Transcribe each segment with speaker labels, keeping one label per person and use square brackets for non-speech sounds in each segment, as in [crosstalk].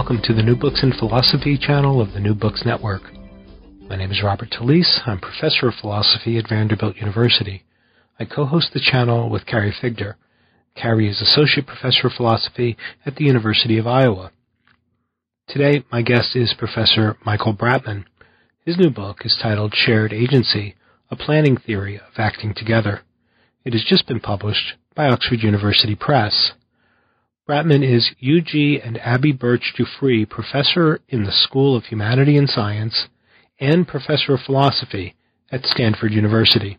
Speaker 1: Welcome to the New Books in Philosophy channel of the New Books Network. My name is Robert Talisse. I'm professor of philosophy at Vanderbilt University. I co-host the channel with Carrie Figdor. Carrie is associate professor of philosophy at the University of Iowa. Today, my guest is Professor Michael Bratman. His new book is titled Shared Agency, A Planning Theory of Acting Together. It has just been published by Oxford University Press. Bratman is UG and Abbie Birch Dupree Professor in the School of Humanity and Science and Professor of Philosophy at Stanford University.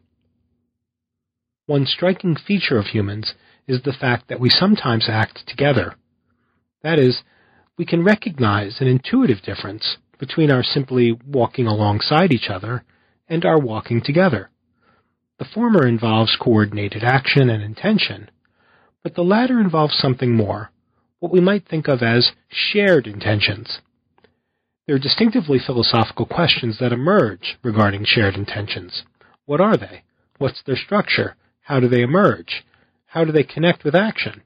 Speaker 1: One striking feature of humans is the fact that we sometimes act together. That is, we can recognize an intuitive difference between our simply walking alongside each other and our walking together. The former involves coordinated action and intention, but the latter involves something more, what we might think of as shared intentions. There are distinctively philosophical questions that emerge regarding shared intentions. What are they? What's their structure? How do they emerge? How do they connect with action?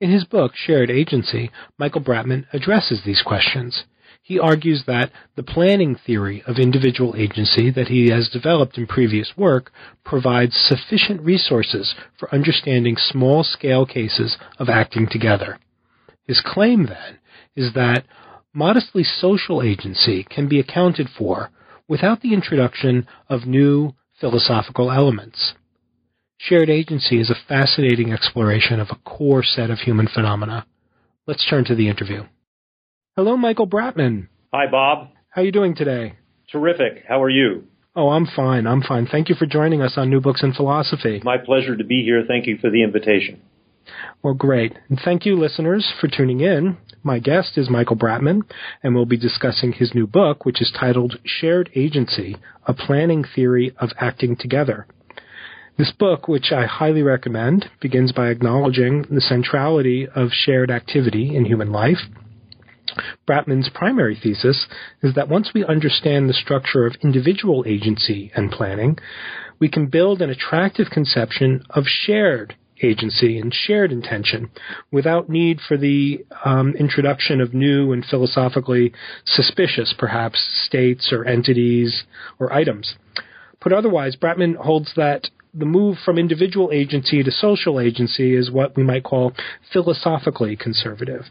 Speaker 1: In his book, Shared Agency, Michael Bratman addresses these questions. He argues that the planning theory of individual agency that he has developed in previous work provides sufficient resources for understanding small scale cases of acting together. His claim, then, is that modestly social agency can be accounted for without the introduction of new philosophical elements. Shared agency is a fascinating exploration of a core set of human phenomena. Let's turn to the interview. Hello, Michael Bratman.
Speaker 2: Hi, Bob.
Speaker 1: How are you doing today?
Speaker 2: Terrific. How are you?
Speaker 1: Oh, I'm fine. I'm fine. Thank you for joining us on New Books in Philosophy.
Speaker 2: My pleasure to be here. Thank you for the invitation.
Speaker 1: Well, great. And thank you, listeners, for tuning in. My guest is Michael Bratman, and we'll be discussing his new book, which is titled Shared Agency A Planning Theory of Acting Together. This book, which I highly recommend, begins by acknowledging the centrality of shared activity in human life Bratman's primary thesis is that once we understand the structure of individual agency and planning, we can build an attractive conception of shared agency and shared intention without need for the um, introduction of new and philosophically suspicious, perhaps, states or entities or items. Put otherwise, Bratman holds that the move from individual agency to social agency is what we might call philosophically conservative.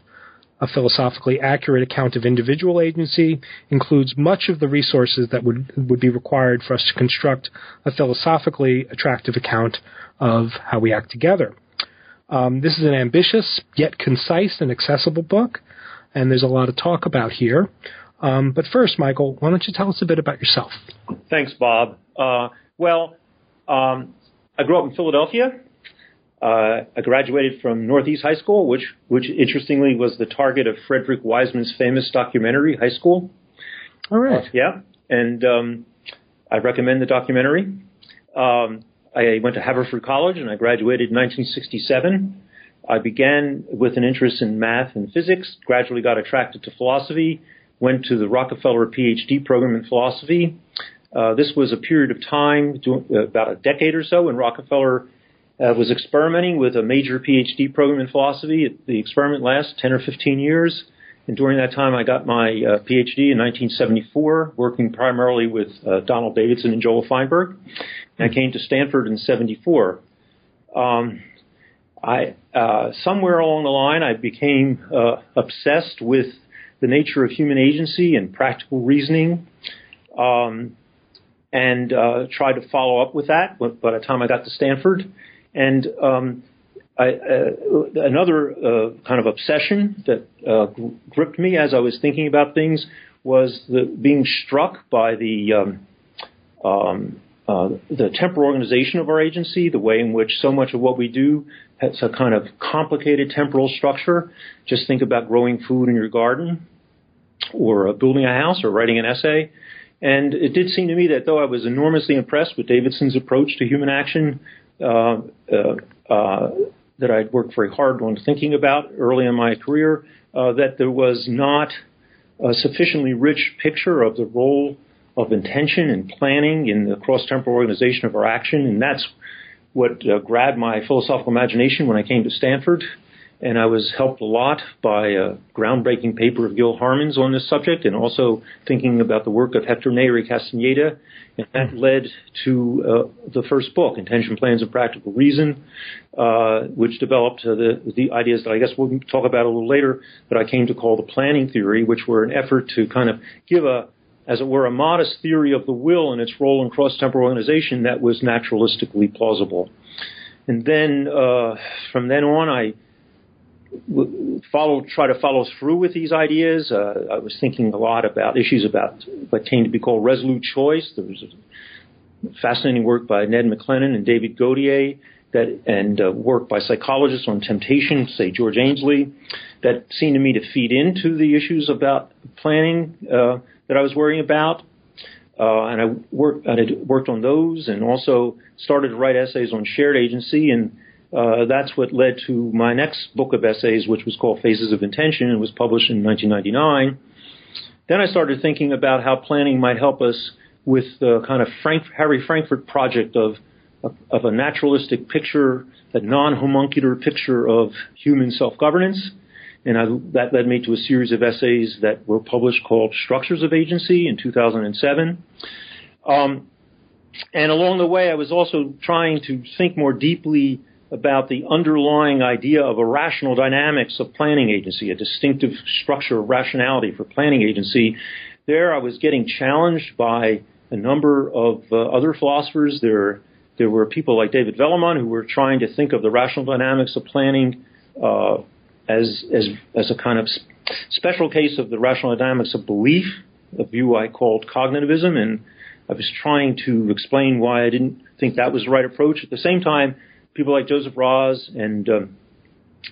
Speaker 1: A philosophically accurate account of individual agency includes much of the resources that would, would be required for us to construct a philosophically attractive account of how we act together. Um, this is an ambitious yet concise and accessible book, and there's a lot of talk about here. Um, but first, Michael, why don't you tell us a bit about yourself?
Speaker 2: Thanks, Bob. Uh, well, um, I grew up in Philadelphia, uh, I graduated from Northeast High School, which, which interestingly was the target of Frederick Wiseman's famous documentary, High School.
Speaker 1: All right.
Speaker 2: Uh, yeah, and um, I recommend the documentary. Um, I went to Haverford College and I graduated in 1967. I began with an interest in math and physics, gradually got attracted to philosophy, went to the Rockefeller PhD program in philosophy. Uh, this was a period of time, about a decade or so, when Rockefeller uh, was experimenting with a major PhD program in philosophy. The experiment lasted 10 or 15 years. And during that time, I got my uh, PhD in 1974, working primarily with uh, Donald Davidson and Joel Feinberg. And I came to Stanford in 74. Um, I, uh, somewhere along the line, I became uh, obsessed with the nature of human agency and practical reasoning. Um, and uh, tried to follow up with that. By the time I got to Stanford, and um, I, uh, another uh, kind of obsession that uh, gripped me as I was thinking about things was the being struck by the um, um, uh, the temporal organization of our agency, the way in which so much of what we do has a kind of complicated temporal structure. Just think about growing food in your garden, or uh, building a house, or writing an essay. And it did seem to me that though I was enormously impressed with Davidson's approach to human action, that I'd worked very hard on thinking about early in my career, uh, that there was not a sufficiently rich picture of the role of intention and planning in the cross-temporal organization of our action, and that's what uh, grabbed my philosophical imagination when I came to Stanford and I was helped a lot by a groundbreaking paper of Gil Harman's on this subject, and also thinking about the work of Hector Neri Castaneda, and that led to uh, the first book, Intention, Plans, and Practical Reason, uh, which developed uh, the, the ideas that I guess we'll talk about a little later, that I came to call the planning theory, which were an effort to kind of give a as it were, a modest theory of the will and its role in cross-temporal organization that was naturalistically plausible. And then, uh, from then on, I follow try to follow through with these ideas. Uh, I was thinking a lot about issues about what came to be called resolute choice. There was fascinating work by Ned McClennen and David Gauthier that and uh, work by psychologists on temptation, say George Ainslie, that seemed to me to feed into the issues about planning uh, that I was worrying about. Uh, and I worked, I worked on those, and also started to write essays on shared agency and uh, that's what led to my next book of essays, which was called Faces of Intention and was published in 1999. Then I started thinking about how planning might help us with the kind of Frank, Harry Frankfurt project of, of, of a naturalistic picture, a non-homuncular picture of human self-governance. And I, that led me to a series of essays that were published called Structures of Agency in 2007. Um, and along the way, I was also trying to think more deeply about the underlying idea of a rational dynamics of planning agency, a distinctive structure of rationality for planning agency. There, I was getting challenged by a number of uh, other philosophers. There, there were people like David Velleman who were trying to think of the rational dynamics of planning uh, as, as, as a kind of special case of the rational dynamics of belief, a view I called cognitivism, and I was trying to explain why I didn't think that was the right approach. At the same time, people like Joseph Raz and um,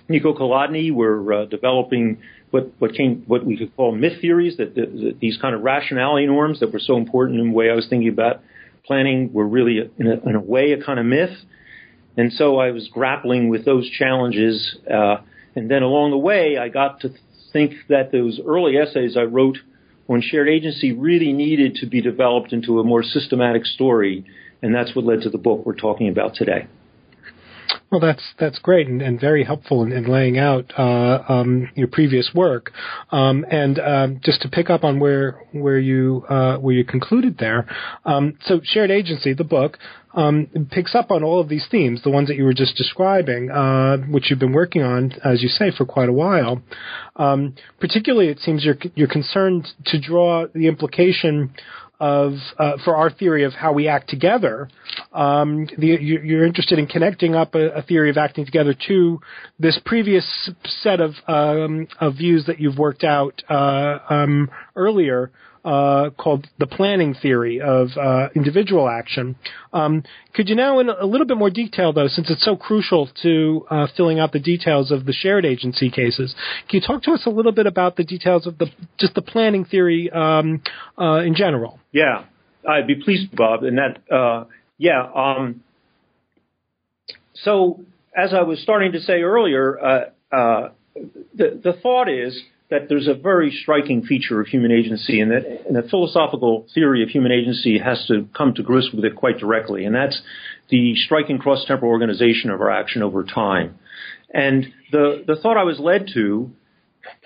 Speaker 2: Nico Kolodny were uh, developing what what came what we could call myth theories that, that, these kind of rationality norms that were so important in the way I was thinking about planning were really in a, in a way a kind of myth, and so I was grappling with those challenges, uh, and then along the way I got to think that those early essays I wrote on shared agency really needed to be developed into a more systematic story, and that's what led to the book we're talking about today.
Speaker 1: Well, that's that's great and, and very helpful in, in laying out uh, um, your previous work. Um, and um, just to pick up on where where you uh, where you concluded there, um, so shared agency, the book. Um, picks up on all of these themes, the ones that you were just describing, uh, which you've been working on, as you say, for quite a while. Um, particularly, it seems you're you're concerned to draw the implication of uh, for our theory of how we act together. Um, the, you're interested in connecting up a, a, theory of acting together to this previous set of um, of views that you've worked out uh, um, earlier uh, called the planning theory of uh, individual action. Um, could you now, in a little bit more detail, though, since it's so crucial to uh, filling out the details of the shared agency cases, can you talk to us a little bit about the details of the just the planning theory um, uh, in general?
Speaker 2: Yeah, I'd be pleased, Bob. And that, uh, yeah. Um, so, as I was starting to say earlier, uh, the the thought is that there's a very striking feature of human agency, and that and the philosophical theory of human agency has to come to grips with it quite directly, and that's the striking cross-temporal organization of our action over time. And the the thought I was led to,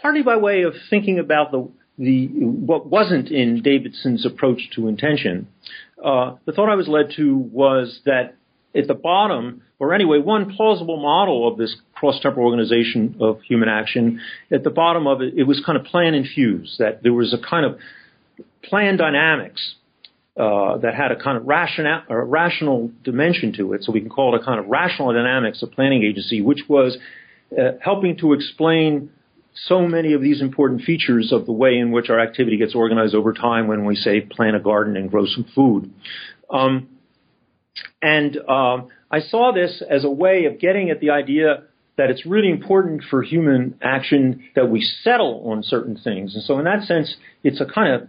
Speaker 2: partly by way of thinking about the the what wasn't in Davidson's approach to intention, uh, the thought I was led to was that at the bottom, or anyway, one plausible model of this cross-temporal organization of human action, at the bottom of it, it was kind of plan infused, that there was a kind of plan dynamics uh, that had a kind of rational, a rational dimension to it, so we can call it a kind of rational dynamics of planning agency, which was uh, helping to explain so many of these important features of the way in which our activity gets organized over time when we say plant a garden and grow some food. Um, and um, I saw this as a way of getting at the idea that it's really important for human action that we settle on certain things. And so, in that sense, it's a kind of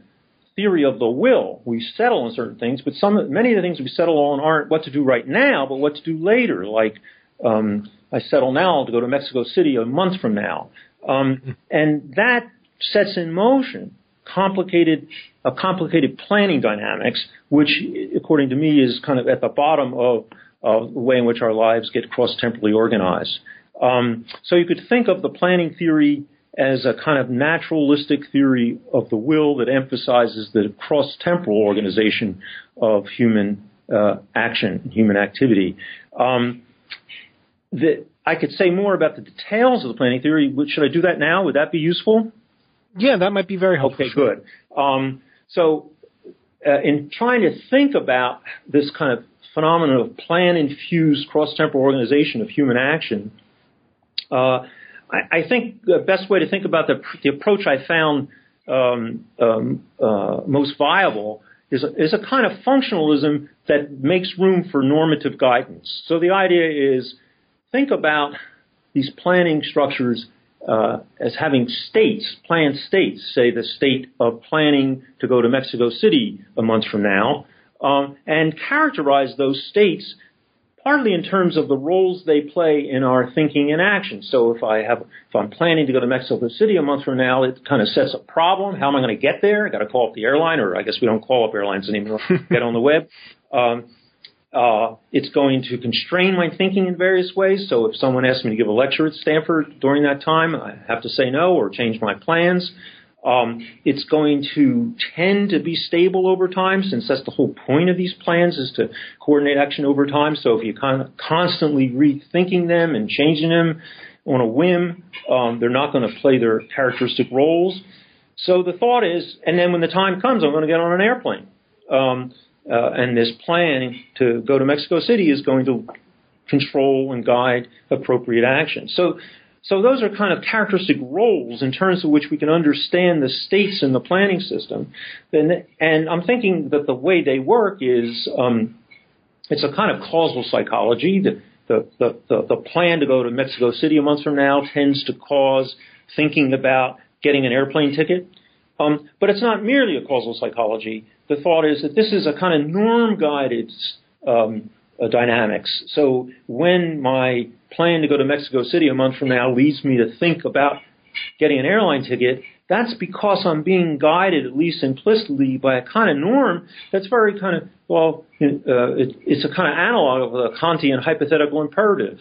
Speaker 2: theory of the will. We settle on certain things, but some, many of the things we settle on aren't what to do right now, but what to do later. Like, um, I settle now to go to Mexico City a month from now. Um, and that sets in motion complicated, a complicated planning dynamics, which, according to me, is kind of at the bottom of, of the way in which our lives get cross-temporally organized. Um, so you could think of the planning theory as a kind of naturalistic theory of the will that emphasizes the cross-temporal organization of human uh, action, human activity. Um, the, I could say more about the details of the planning theory. Should I do that now? Would that be useful?
Speaker 1: Yeah, that might be very helpful.
Speaker 2: Okay, good. Um, so, uh, in trying to think about this kind of phenomenon of plan-infused cross-temporal organization of human action, uh, I, I, think the best way to think about the, the approach I found um, um, uh, most viable is a, is a kind of functionalism that makes room for normative guidance. So the idea is think about these planning structures uh, as having states, planned states, say the state of planning to go to Mexico City a month from now, um, and characterize those states partly in terms of the roles they play in our thinking and action. So if I have, if I'm planning to go to Mexico City a month from now, it kind of sets a problem. How am I going to get there? I got to call up the airline, or I guess we don't call up airlines anymore. [laughs] get on the web. Um, uh, it's going to constrain my thinking in various ways. So if someone asks me to give a lecture at Stanford during that time, I have to say no or change my plans. Um, it's going to tend to be stable over time, since that's the whole point of these plans is to coordinate action over time. So if you're of constantly rethinking them and changing them on a whim, um, they're not going to play their characteristic roles. So the thought is, and then when the time comes, I'm going to get on an airplane. Um, uh, and this plan to go to Mexico City is going to control and guide appropriate action. So so those are kind of characteristic roles in terms of which we can understand the states in the planning system. And I'm thinking that the way they work is um, it's a kind of causal psychology. The, the, the, the, plan to go to Mexico City a month from now tends to cause thinking about getting an airplane ticket. Um, but it's not merely a causal psychology. The thought is that this is a kind of norm guided um, uh, dynamics. So when my plan to go to Mexico City a month from now leads me to think about getting an airline ticket, that's because I'm being guided, at least implicitly, by a kind of norm that's very kind of, well, uh, it, it's a kind of analog of the Kantian hypothetical imperative.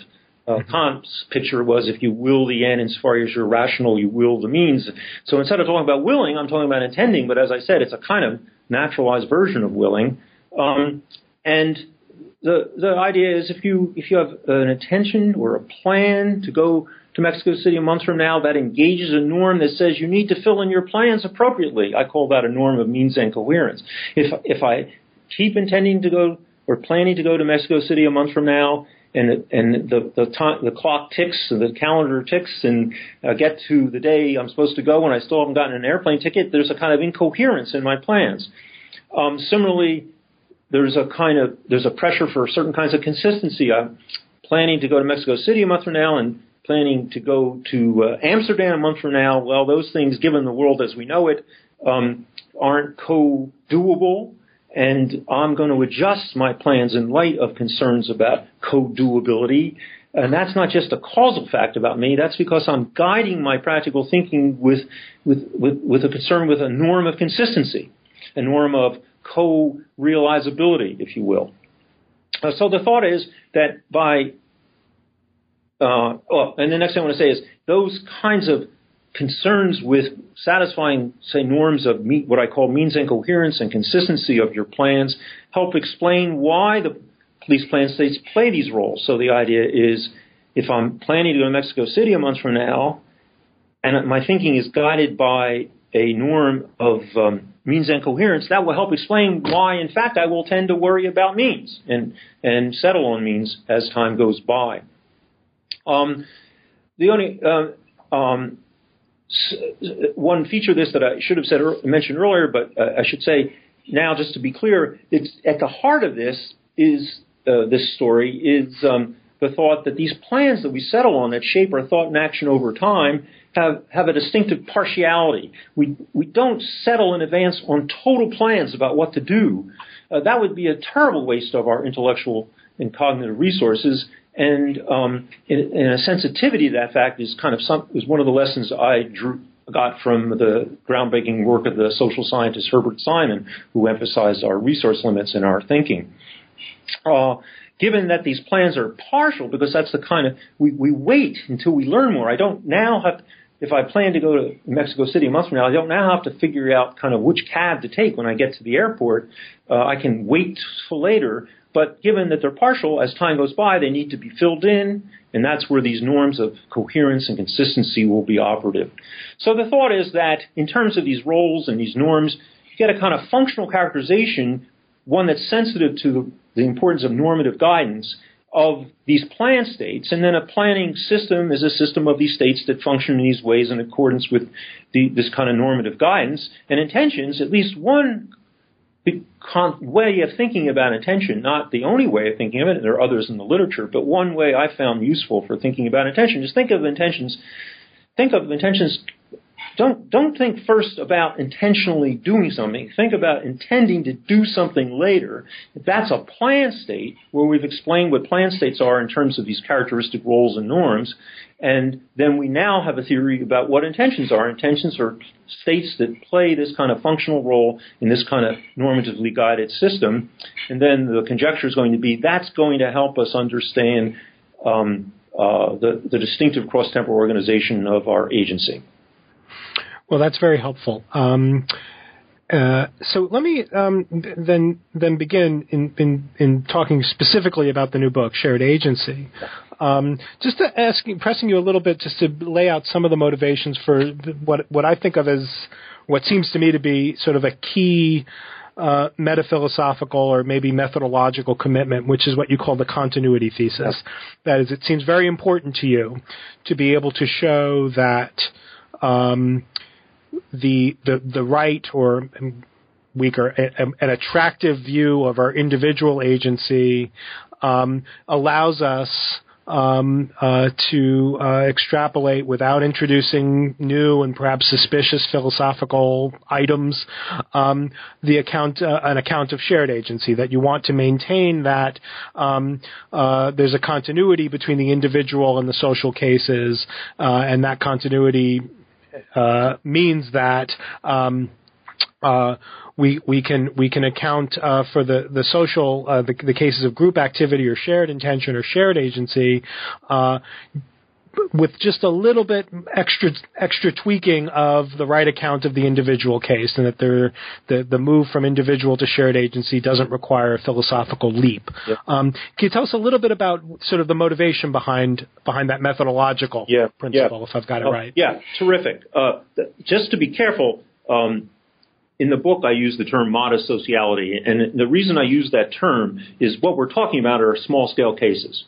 Speaker 2: Uh, mm-hmm. Kant's picture was if you will the end insofar as you're rational, you will the means. So instead of talking about willing, I'm talking about intending, but as I said, it's a kind of naturalized version of willing. Um, and the the idea is if you if you have an intention or a plan to go to Mexico City a month from now, that engages a norm that says you need to fill in your plans appropriately. I call that a norm of means and coherence. If if I keep intending to go or planning to go to Mexico City a month from now, and and the the time the clock ticks and the calendar ticks and I get to the day I'm supposed to go and I still haven't gotten an airplane ticket, there's a kind of incoherence in my plans. Um, similarly, there's a kind of there's a pressure for certain kinds of consistency. I'm planning to go to Mexico City a month from now and planning to go to uh, Amsterdam a month from now. Well, those things, given the world as we know it, um, aren't co-doable, and I'm going to adjust my plans in light of concerns about co-doability. And that's not just a causal fact about me. That's because I'm guiding my practical thinking with, with, with, with a concern with a norm of consistency, a norm of co-realizability, if you will. Uh, so the thought is that by, uh, oh, and the next thing I want to say is those kinds of concerns with satisfying, say, norms of meet, what I call means and coherence and consistency of your plans help explain why the police plan states play these roles. So the idea is if I'm planning to go to Mexico City a month from now, and my thinking is guided by a norm of um, means and coherence, that will help explain why, in fact, I will tend to worry about means and, and settle on means as time goes by. Um, the only uh, um, one feature of this that I should have said mentioned earlier, but uh, I should say now, just to be clear, it's at the heart of this is uh, this story is um, the thought that these plans that we settle on that shape our thought and action over time have, have a distinctive partiality. We, we don't settle in advance on total plans about what to do. Uh, that would be a terrible waste of our intellectual and cognitive resources. And um, in, in, a sensitivity to that fact is kind of some, is one of the lessons I drew, got from the groundbreaking work of the social scientist Herbert Simon, who emphasized our resource limits in our thinking. Uh, given that these plans are partial, because that's the kind of we, we wait until we learn more. I don't now have if I plan to go to Mexico City a month from now, I don't now have to figure out kind of which cab to take when I get to the airport. Uh, I can wait till later. But given that they're partial, as time goes by, they need to be filled in, and that's where these norms of coherence and consistency will be operative. So the thought is that in terms of these roles and these norms, you get a kind of functional characterization, one that's sensitive to the, importance of normative guidance, of these plan states, and then a planning system is a system of these states that function in these ways in accordance with the, this kind of normative guidance. And intentions, at least one way of thinking about intention, not the only way of thinking of it, there are others in the literature, but one way I found useful for thinking about intention is think of intentions, think of intentions don't don't think first about intentionally doing something. Think about intending to do something later. That's a plan state where we've explained what plan states are in terms of these characteristic roles and norms, and then we now have a theory about what intentions are. Intentions are states that play this kind of functional role in this kind of normatively guided system. And then the conjecture is going to be that's going to help us understand um, uh, the, the distinctive cross-temporal organization of our agency.
Speaker 1: Well, that's very helpful. Um, uh, so let me um, then then begin in, in, in talking specifically about the new book, Shared Agency. Um, just to ask, pressing you a little bit, just to lay out some of the motivations for what what I think of as what seems to me to be sort of a key uh, metaphilosophical or maybe methodological commitment, which is what you call the continuity thesis. That is, it seems very important to you to be able to show that um, the the the right or weaker an attractive view of our individual agency um, allows us um, uh, to uh, extrapolate without introducing new and perhaps suspicious philosophical items. Um, the account, uh, an account of shared agency that you want to maintain that um, uh, there's a continuity between the individual and the social cases, uh, and that continuity uh, means that um, uh, we we can we can account uh, for the the social uh, the, the, cases of group activity or shared intention or shared agency uh, with just a little bit extra extra tweaking of the right account of the individual case, and that the the move from individual to shared agency doesn't require a philosophical leap. Yep. Um, can you tell us a little bit about sort of the motivation behind behind that methodological
Speaker 2: yeah,
Speaker 1: principle,
Speaker 2: yeah.
Speaker 1: if I've got it
Speaker 2: oh,
Speaker 1: right?
Speaker 2: Yeah, terrific. Uh, just to be careful. Um, in the book, I use the term modest sociality, and the reason I use that term is what we're talking about are small scale cases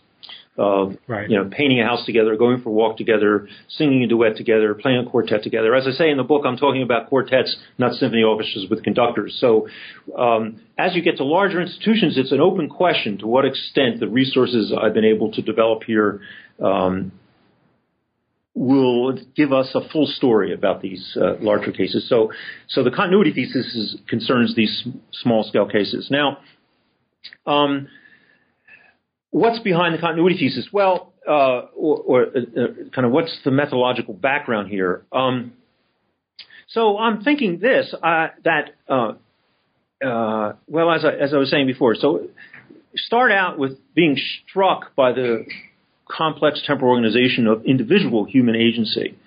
Speaker 2: of right. you know painting a house together, going for a walk together, singing a duet together, playing a quartet together. As I say in the book, I'm talking about quartets, not symphony orchestras with conductors. So um, as you get to larger institutions, it's an open question to what extent the resources I've been able to develop here. Um, will give us a full story about these uh, larger cases. So, so the continuity thesis is, concerns these small scale cases. Now, um, what's behind the continuity thesis? Well, uh, or, or uh, kind of what's the methodological background here? Um, so I'm thinking this uh, that uh, uh, well, as I, as I was saying before, so start out with being struck by the complex temporal organization of individual human agency,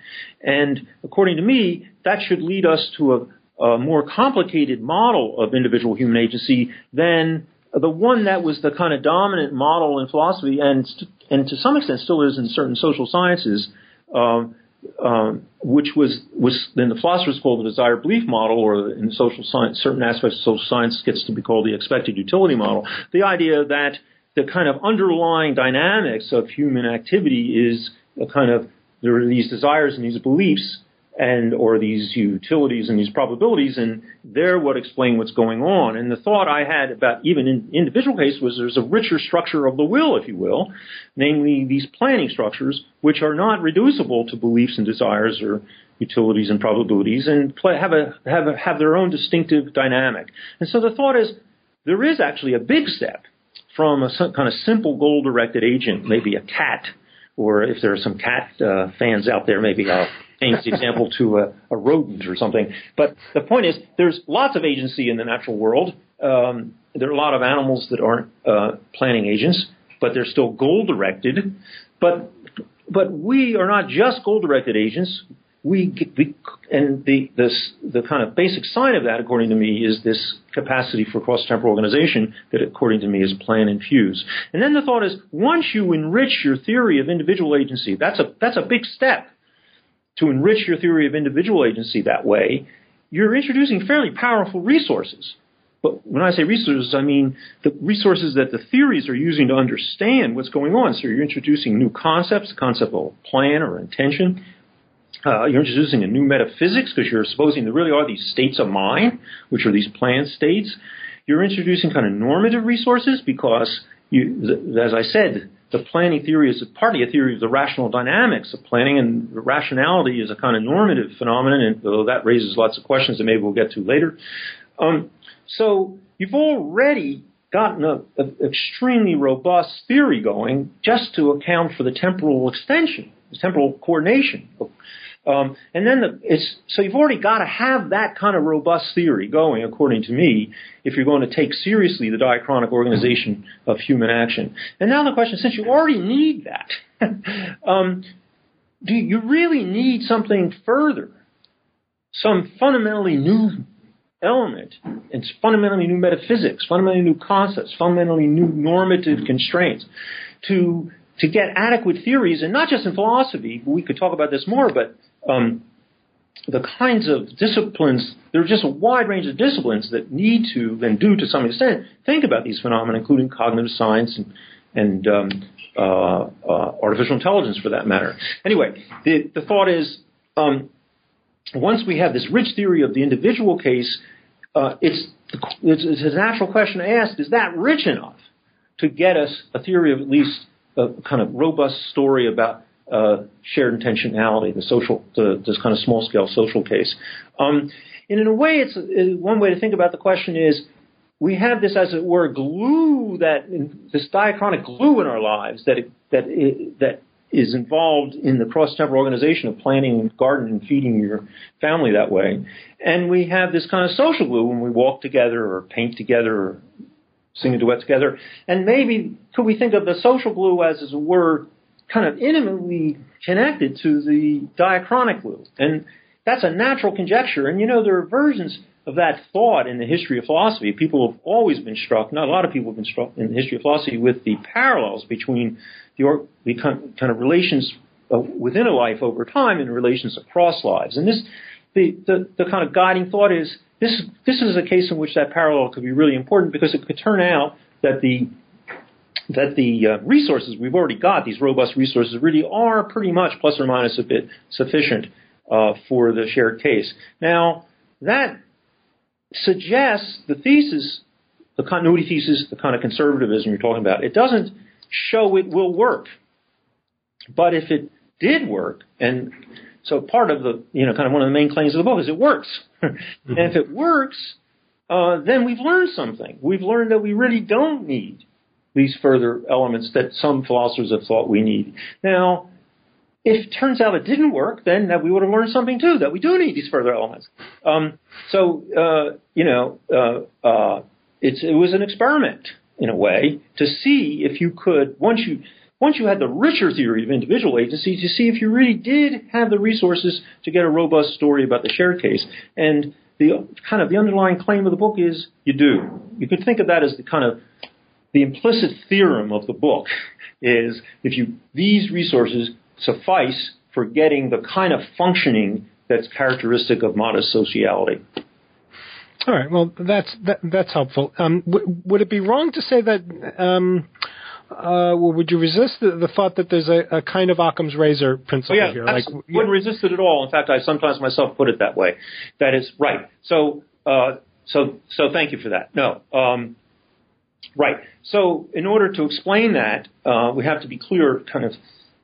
Speaker 2: and according to me, that should lead us to a, a more complicated model of individual human agency than the one that was the kind of dominant model in philosophy, and and to some extent still is in certain social sciences, um, um, which was was then the philosophers call the desired belief model, or in social science, certain aspects of social science gets to be called the expected utility model. The idea that the kind of underlying dynamics of human activity is a kind of there are these desires and these beliefs and or these utilities and these probabilities, and they're what explain what's going on. And the thought I had about even in individual case was there's a richer structure of the will, if you will, namely these planning structures, which are not reducible to beliefs and desires or utilities and probabilities, and play, have a have a, have their own distinctive dynamic. And so the thought is there is actually a big step from a kind of simple goal-directed agent, maybe a cat, or if there are some cat uh, fans out there, maybe I'll the example to a, a, rodent or something. But the point is, there's lots of agency in the natural world. Um, there are a lot of animals that aren't uh, planning agents, but they're still goal-directed. But but we are not just goal-directed agents we, we and the this, the kind of basic sign of that, according to me, is this capacity for cross-temporal organization that, according to me, is plan infused. And then the thought is, once you enrich your theory of individual agency, that's a that's a big step to enrich your theory of individual agency that way. You're introducing fairly powerful resources. But when I say resources, I mean the resources that the theories are using to understand what's going on. So you're introducing new concepts, the concept of plan or intention, uh, you're introducing a new metaphysics because you're supposing there really are these states of mind, which are these planned states. You're introducing kind of normative resources because, you, as I said, the planning theory is partly a theory of the rational dynamics of planning, and rationality is a kind of normative phenomenon, and though that raises lots of questions that maybe we'll get to later. Um, so you've already gotten an extremely robust theory going just to account for the temporal extension, the temporal coordination of um, and then the, it's so you've already got to have that kind of robust theory going, according to me, if you're going to take seriously the diachronic organization of human action. And now the question, since you already need that, [laughs] um, do you really need something further, some fundamentally new element, it's fundamentally new metaphysics, fundamentally new concepts, fundamentally new normative constraints to to get adequate theories, and not just in philosophy. We could talk about this more, but um, the kinds of disciplines, there are just a wide range of disciplines that need to, and do to some extent, think about these phenomena, including cognitive science and, and um, uh, uh, artificial intelligence for that matter. Anyway, the, the thought is um, once we have this rich theory of the individual case, uh, it's, it's, it's a natural question to ask is that rich enough to get us a theory of at least a kind of robust story about uh, shared intentionality, the social, the, this kind of small scale social case. Um, and in a way, it's one way to think about the question is we have this, as it were, glue that this diachronic glue in our lives that it, that it, that is involved in the cross temporal organization of planting a garden and feeding your family that way. And we have this kind of social glue when we walk together or paint together or sing a duet together. And maybe could we think of the social glue as, as it were, kind of intimately connected to the diachronic loop. And that's a natural conjecture. And you know, there are versions of that thought in the history of philosophy. People have always been struck, not a lot of people have been struck in the history of philosophy with the parallels between the, the kind of relations uh, within a life over time and relations across lives. And this, the, the, the kind of guiding thought is this, this is a case in which that parallel could be really important because it could turn out that the that the uh, resources we've already got, these robust resources, really are pretty much plus or minus a bit sufficient uh, for the shared case. Now, that suggests the thesis, the continuity thesis, the kind of conservatism you're talking about. It doesn't show it will work. But if it did work, and so part of the, you know, kind of one of the main claims of the book is it works. [laughs] mm-hmm. And if it works, uh, then we've learned something. We've learned that we really don't need these further elements that some philosophers have thought we need. Now, if it turns out it didn't work, then that we would have learned something too, that we do need these further elements. Um, so, uh, you know, uh, uh, it was an experiment in a way to see if you could, once you, once you had the richer theory of individual agency, to see if you really did have the resources to get a robust story about the shared case. And the kind of the underlying claim of the book is you do. You could think of that as the kind of the implicit theorem of the book is if you these resources suffice for getting the kind of functioning that's characteristic of modest sociality.
Speaker 1: All right. Well, that's that, that's helpful. Um, w- would it be wrong to say that um, uh, would you resist the, the, thought that there's a, a, kind of Occam's razor principle
Speaker 2: oh, yeah,
Speaker 1: here?
Speaker 2: Like, yeah. wouldn't resist it at all. In fact, I sometimes myself put it that way. That is right. So, uh, so, so thank you for that. No, um, right. So, in order to explain that, uh, we have to be clear, kind of,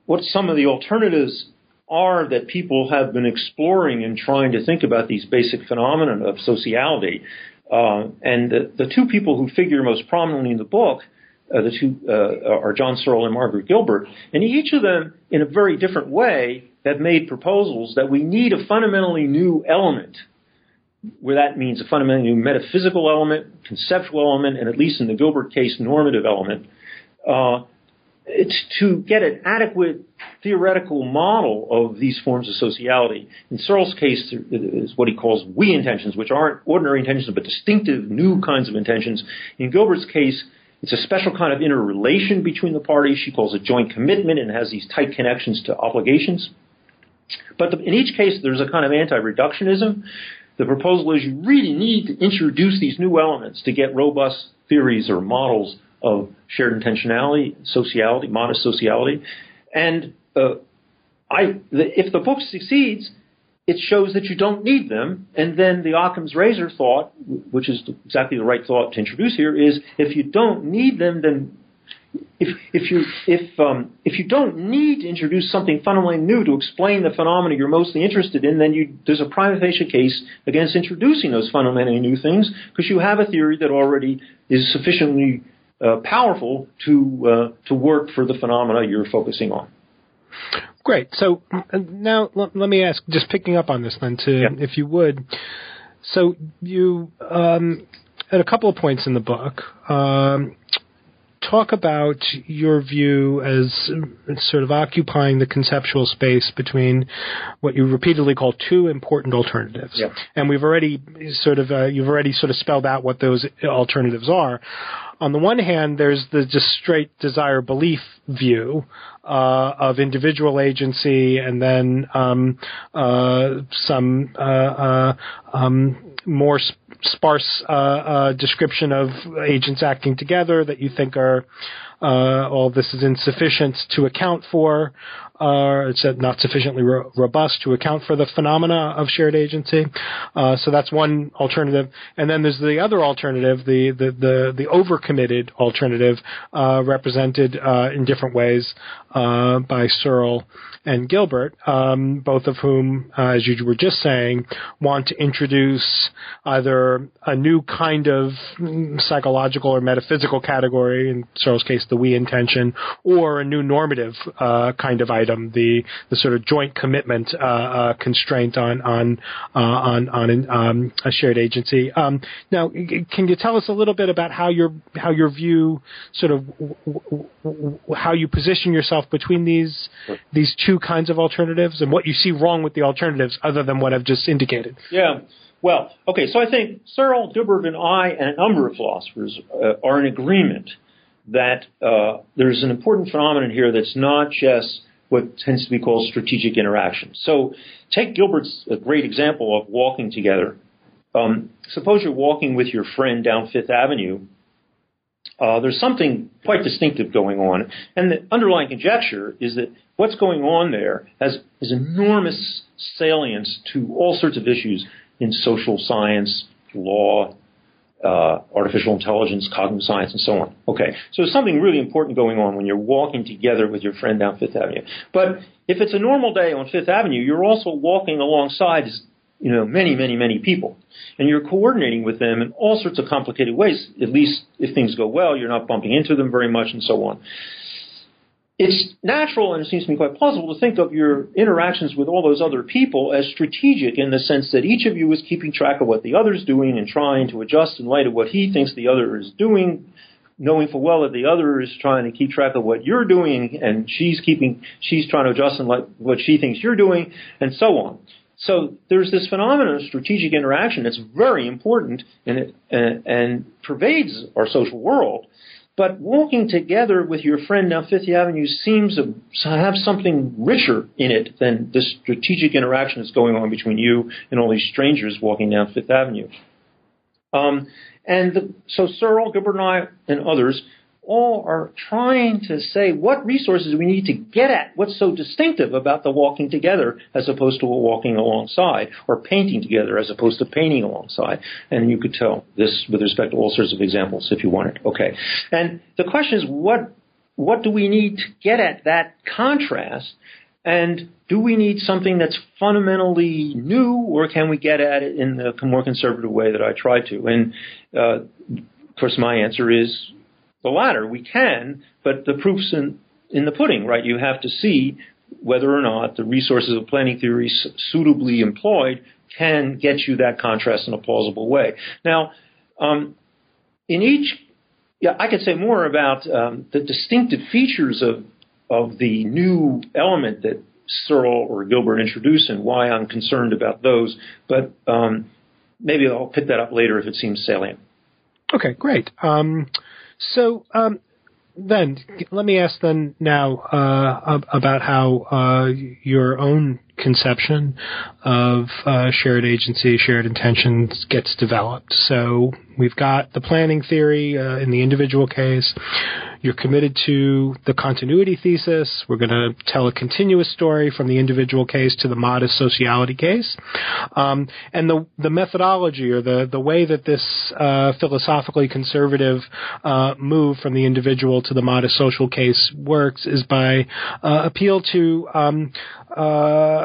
Speaker 2: what some of the alternatives are that people have been exploring and trying to think about these basic phenomena of sociality. Uh, and the, the, two people who figure most prominently in the book, uh, the two uh, are John Searle and Margaret Gilbert, and each of them, in a very different way, have made proposals that we need a fundamentally new element, where that means a fundamentally new metaphysical element, conceptual element, and at least in the Gilbert case, normative element, uh, it's to get an adequate theoretical model of these forms of sociality. In Searle's case, is what he calls we intentions, which aren't ordinary intentions, but distinctive new kinds of intentions. In Gilbert's case, it's a special kind of interrelation between the parties. She calls it joint commitment and has these tight connections to obligations. But the, in each case, there's a kind of anti-reductionism. The proposal is you really need to introduce these new elements to get robust theories or models of shared intentionality, sociality, modest sociality. And uh, I, the, if the book succeeds, it shows that you don't need them. And then the Occam's razor thought, which is exactly the right thought to introduce here, is if you don't need them, then if, if you if um, if you don't need to introduce something fundamentally new to explain the phenomena you're mostly interested in, then you, there's a prima facie case against introducing those fundamentally new things because you have a theory that already is sufficiently uh, powerful to uh, to work for the phenomena you're focusing on.
Speaker 1: Great. So now let, let me ask, just picking up on this then, to yeah. if you would. So you um, at a couple of points in the book. Um, talk about your view as sort of occupying the conceptual space between what you repeatedly call two important alternatives.
Speaker 2: Yeah.
Speaker 1: And we've already sort of, uh, you've already sort of spelled out what those alternatives are on the one hand, there's the just straight desire belief view uh, of individual agency, and then um, uh, some uh, uh um, more sp- sparse uh, uh, description of agents acting together that you think are all this is insufficient to account for uh, it's not sufficiently ro- robust to account for the phenomena of shared agency. Uh, so that's one alternative. And then there's the other alternative, the the the, the overcommitted alternative, uh, represented uh, in different ways uh, by Searle and Gilbert, um, both of whom, uh, as you were just saying, want to introduce either a new kind of psychological or metaphysical category, in Searle's case, the we intention, or a new normative kind of item the the sort of joint commitment uh, uh, constraint on on uh, on on um, a shared agency. Um, now, can you tell us a little bit about how your how your view sort of w- w- how you position yourself between these these two kinds of alternatives and what you see wrong with the alternatives, other than what I've just indicated?
Speaker 2: Yeah. Well, okay, so I think Searle, Gilbert, and I, and a number of philosophers uh, are in agreement that uh, there's an important phenomenon here that's not just what tends to be called strategic interaction. So take Gilbert's a great example of walking together. Um, suppose you're walking with your friend down Fifth Avenue. Uh, there's something quite distinctive going on, and the underlying conjecture is that what's going on there has, has enormous salience to all sorts of issues in social science, law, uh, artificial intelligence, cognitive science, and so on. Okay, so there's something really important going on when you're walking together with your friend down Fifth Avenue. But if it's a normal day on Fifth Avenue, you're also walking alongside, you know, many, many, many people, and you're coordinating with them in all sorts of complicated ways. At least if things go well, you're not bumping into them very much, and so on it's natural and it seems to me quite plausible to think of your interactions with all those other people as strategic in the sense that each of you is keeping track of what the other is doing and trying to adjust in light of what he thinks the other is doing, knowing full well that the other is trying to keep track of what you're doing and she's keeping she's trying to adjust in light of what she thinks you're doing and so on. So there's this phenomenon of strategic interaction that's very important and it, and, and pervades our social world. But walking together with your friend down Fifth Avenue seems to have something richer in it than the strategic interaction that's going on between you and all these strangers walking down Fifth Avenue. Um, and the, so Searle, Gilbert, and I, and others all are trying to say what resources we need to get at. What's so distinctive about the walking together as opposed to walking alongside, or painting together as opposed to painting alongside. And you could tell this with respect to all sorts of examples if you wanted. Okay. And the question is, what what do we need to get at that contrast? And do we need something that's fundamentally new, or can we get at it in the more conservative way that I try to? And uh, of course, my answer is the latter. We can, but the proof's in, in the pudding, right? You have to see whether or not the resources of planning theory suitably employed can get you that contrast in a plausible way. Now, um, in each, yeah, I could say more about um, the distinctive features of of the new element that Searle or Gilbert introduced and why I'm concerned about those. But um, maybe I'll pick that up later if it seems salient.
Speaker 1: Okay, great. Um, so um, then, let me ask then now uh, about how uh, your own conception of uh, shared agency, shared intentions gets developed. So we've got the planning theory uh, in the individual case. You're committed to the continuity thesis. We're going to tell a continuous story from the individual case to the modest sociality case. Um, and the, the methodology or the, the way that this uh, philosophically conservative uh, move from the individual to the modest social case works is by uh, appeal to um,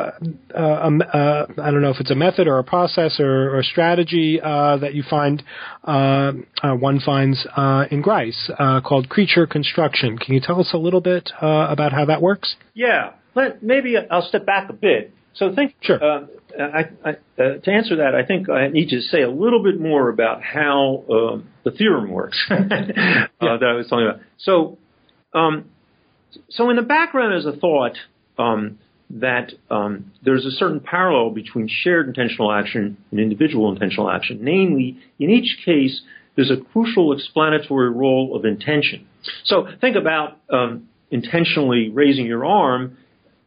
Speaker 1: uh, uh, uh, I don't know if it's a method or a process or, or a strategy uh, that you find uh, one finds in Grice called creature construction. Can you tell us a little bit about how that works?
Speaker 2: Yeah, Let, maybe I'll step back a bit. So think
Speaker 1: sure.
Speaker 2: I, I, to answer that, I think I need to say a little bit more about how um, the theorem works [laughs] yeah. that I was talking about. So, um, so in the background is a thought um, that um, there's a certain parallel between shared intentional action and individual intentional action. Namely, in each case, there's a crucial explanatory role of intention. So think about um, intentionally raising your arm.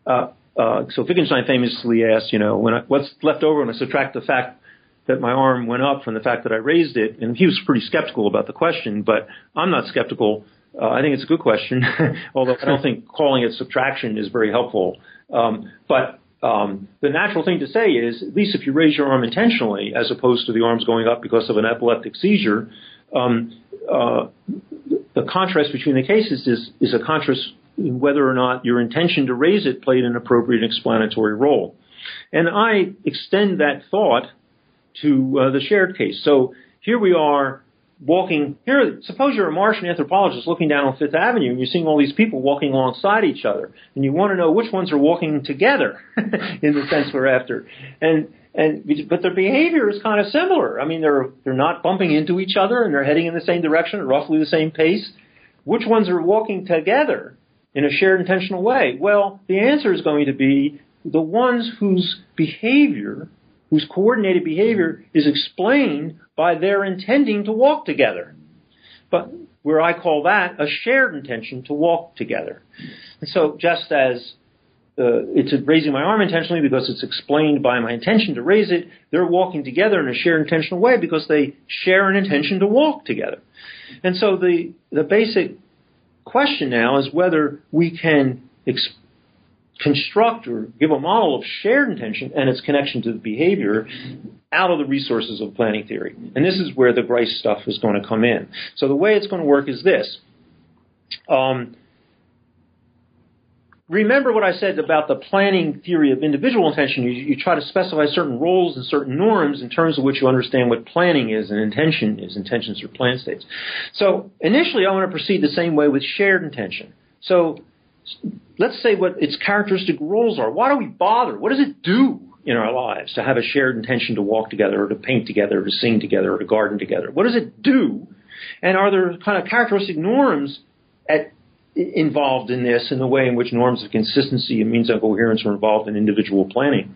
Speaker 2: Uh, uh, so Wittgenstein famously asked, you know, when I, what's left over when I subtract the fact that my arm went up from the fact that I raised it, and he was pretty skeptical about the question, but I'm not skeptical. Uh, I think it's a good question, [laughs] although I don't think calling it subtraction is very helpful. Um, but um, the natural thing to say is, at least if you raise your arm intentionally, as opposed to the arms going up because of an epileptic seizure, um, uh, the contrast between the cases is, is a contrast in whether or not your intention to raise it played an appropriate explanatory role. And I extend that thought to uh, the shared case. So here we are walking here. Suppose you're a Martian anthropologist looking down on Fifth Avenue and you're seeing all these people walking alongside each other, and you want to know which ones are walking together [laughs] in the sense we're after. And and but their behavior is kind of similar. I mean, they're they're not bumping into each other and they're heading in the same direction at roughly the same pace. Which ones are walking together in a shared intentional way? Well, the answer is going to be the ones whose behavior whose coordinated behavior is explained by their intending to walk together. But where I call that a shared intention to walk together. And so just as uh, it's raising my arm intentionally because it's explained by my intention to raise it, they're walking together in a shared intentional way because they share an intention to walk together. And so the, the basic question now is whether we can explain construct or give a model of shared intention and its connection to the behavior out of the resources of planning theory. And this is where the Grice stuff is going to come in. So the way it's going to work is this. Um, remember what I said about the planning theory of individual intention. You, you, try to specify certain roles and certain norms in terms of which you understand what planning is and intention is. Intentions are plan states. So initially, I want to proceed the same way with shared intention. So let's say what its characteristic roles are. Why do we bother? What does it do in our lives to have a shared intention to walk together or to paint together or to sing together or to garden together? What does it do? And are there kind of characteristic norms at, involved in this in the way in which norms of consistency and means of coherence are involved in individual planning?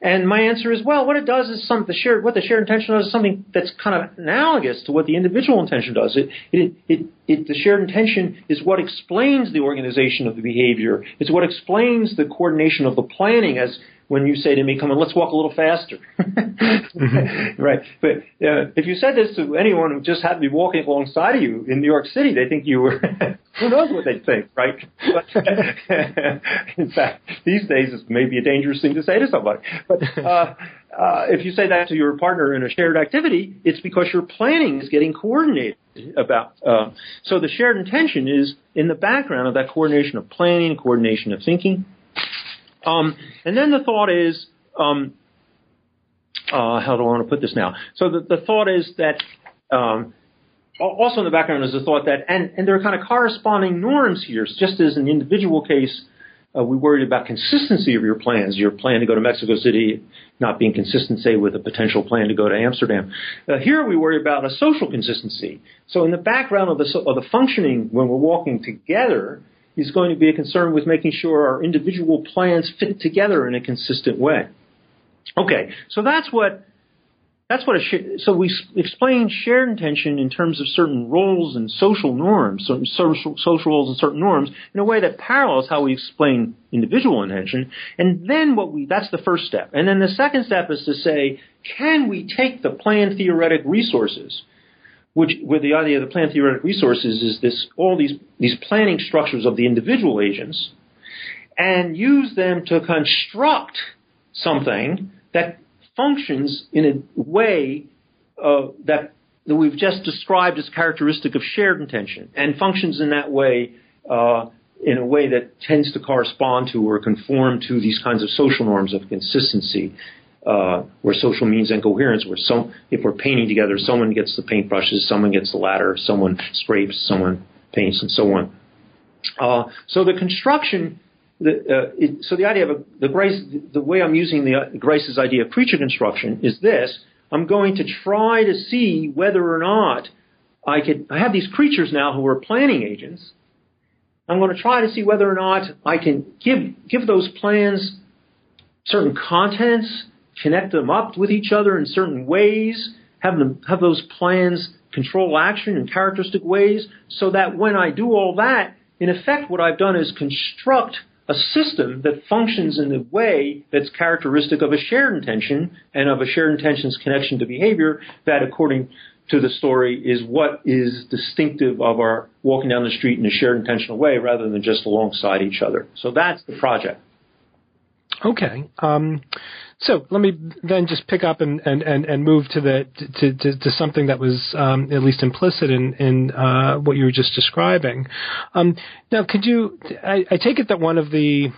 Speaker 2: And my answer is, well, what it does is some the shared what the shared intention does is something that's kind of analogous to what the individual intention does. It, it, it, it, the shared intention is what explains the organization of the behavior. It's what explains the coordination of the planning as when you say to me, "Come on, let's walk a little faster." [laughs] mm-hmm. Right. But uh, if you said this to anyone who just happened to be walking alongside of you in New York City, they think you were. [laughs] who knows what they think, right? But, [laughs] in fact, these days it may be a dangerous thing to say to somebody. But uh, uh, if you say that to your partner in a shared activity, it's because your planning is getting coordinated about. Uh, so the shared intention is in the background of that coordination of planning, coordination of thinking. Um, and then the thought is, um, uh, how do I want to put this now? So the, the thought is that um, also in the background is the thought that, and, and there are kind of corresponding norms here, just as in the individual case, uh, we worried about consistency of your plans. Your plan to go to Mexico City not being consistent, say, with a potential plan to go to Amsterdam. Uh, here we worry about a social consistency. So in the background of the, of the functioning when we're walking together is going to be a concern with making sure our individual plans fit together in a consistent way. Okay, so that's what that's what a sh- so we explain shared intention in terms of certain roles and social norms, certain social, social roles and certain norms in a way that parallels how we explain individual intention. And then what we that's the first step. And then the second step is to say, can we take the plan theoretic resources, which where the idea of the plan theoretic resources is this all these these planning structures of the individual agents, and use them to construct something that functions in a way uh, that, that we've just described as characteristic of shared intention and functions in that way uh, in a way that tends to correspond to or conform to these kinds of social norms of consistency, uh, where social means and coherence, where some, if we're painting together, someone gets the paintbrushes, someone gets the ladder, someone scrapes, someone paints, and so on. Uh, so the construction the, uh, it, so the idea of a, the the way I'm using the uh, idea of creature construction is this: I'm going to try to see whether or not I could. I have these creatures now who are planning agents. I'm going to try to see whether or not I can give give those plans certain contents, connect them up with each other in certain ways, have them have those plans control action in characteristic ways, so that when I do all that, in effect, what I've done is construct a system that functions in a way that's characteristic of a shared intention and of a shared intention's connection to behavior that according to the story is what is distinctive of our walking down the street in a shared intentional way rather than just alongside each other. So that's the project.
Speaker 1: Okay. Um, so let me then just pick up and, and, and, and move to the to, to, to something that was um, at least implicit in in uh, what you were just describing. Um, now, could you? I, I take it that one of the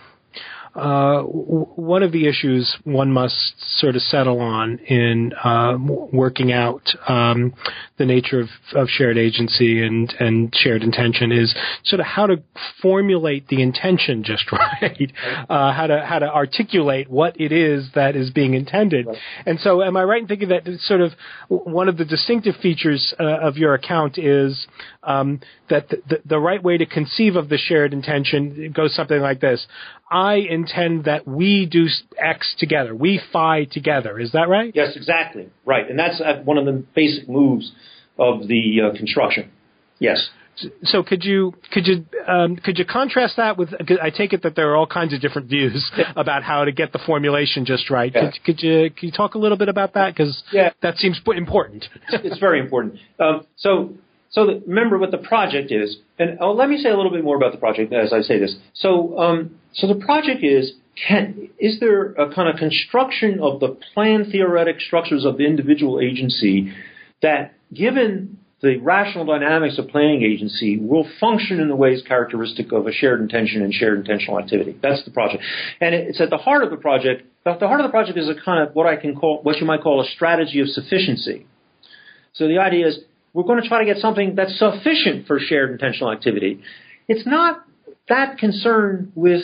Speaker 1: uh, one of the issues one must sort of settle on in uh, working out um, the nature of, of, shared agency and, and shared intention is sort of how to formulate the intention just [laughs] right, uh, how to how to articulate what it is that is being intended. Right. And so, am I right in thinking that sort of one of the distinctive features uh, of your account is um, that the, the, the right way to conceive of the shared intention goes something like this: I intend that we do X together, we phi together. Is that right?
Speaker 2: Yes, exactly. Right. And that's uh, one of the basic moves of the uh, construction. Yes.
Speaker 1: So could you could you um, could you contrast that with? I take it that there are all kinds of different views [laughs] about how to get the formulation just right. Yeah. Could, could, you could you talk a little bit about that because yeah. that seems important.
Speaker 2: it's very important. Um, so so the, remember what the project is, and oh, let me say a little bit more about the project as I say this. So, um, so the project is can, is there a kind of construction of the plan theoretic structures of the individual agency that, given the rational dynamics of planning agency, will function in the ways characteristic of a shared intention and shared intentional activity? That's the project, and it's at the heart of the project. The heart of the project is a kind of what I can call, what you might call a strategy of sufficiency. So the idea is we're going to try to get something that's sufficient for shared intentional activity. It's not that concerned with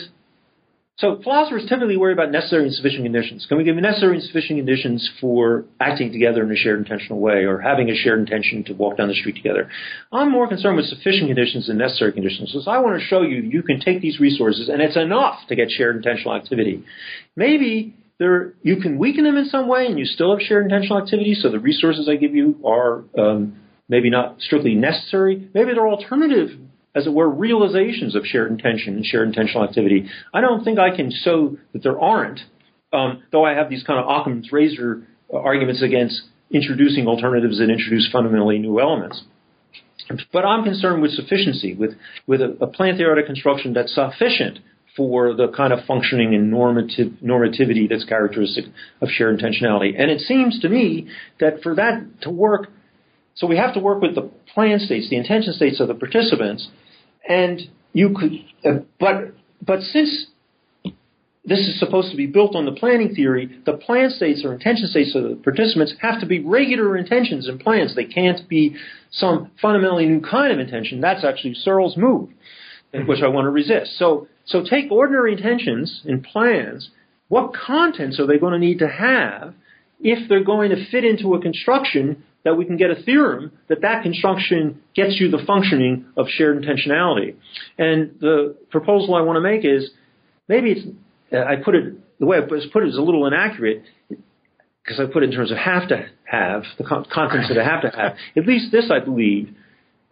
Speaker 2: so philosophers typically worry about necessary and sufficient conditions. Can we give necessary and sufficient conditions for acting together in a shared intentional way or having a shared intention to walk down the street together? I'm more concerned with sufficient conditions than necessary conditions. So I want to show you you can take these resources and it's enough to get shared intentional activity. Maybe there, you can weaken them in some way and you still have shared intentional activity, so the resources I give you are um, maybe not strictly necessary. Maybe they're alternative, as it were, realizations of shared intention and shared intentional activity. I don't think I can show that there aren't Um, though I have these kind of Occam's razor uh, arguments against introducing alternatives that introduce fundamentally new elements. But I'm concerned with sufficiency, with, with a, a plan theoretic construction that's sufficient for the kind of functioning and normative, normativity that's characteristic of shared intentionality. And it seems to me that for that to work, so we have to work with the plan states, the intention states of the participants, and you could, uh, but but since this is supposed to be built on the planning theory, the plan states or intention states of the participants have to be regular intentions and plans. They can't be some fundamentally new kind of intention. That's actually Searle's move, which I want to resist. So so take ordinary intentions and plans. What contents are they going to need to have if they're going to fit into a construction that we can get a theorem that that construction gets you the functioning of shared intentionality? And the proposal I want to make is maybe it's, uh, I put it, the way I put it is a little inaccurate because I put it in terms of have to have, the contents that I have to have. [laughs] At least this I believe.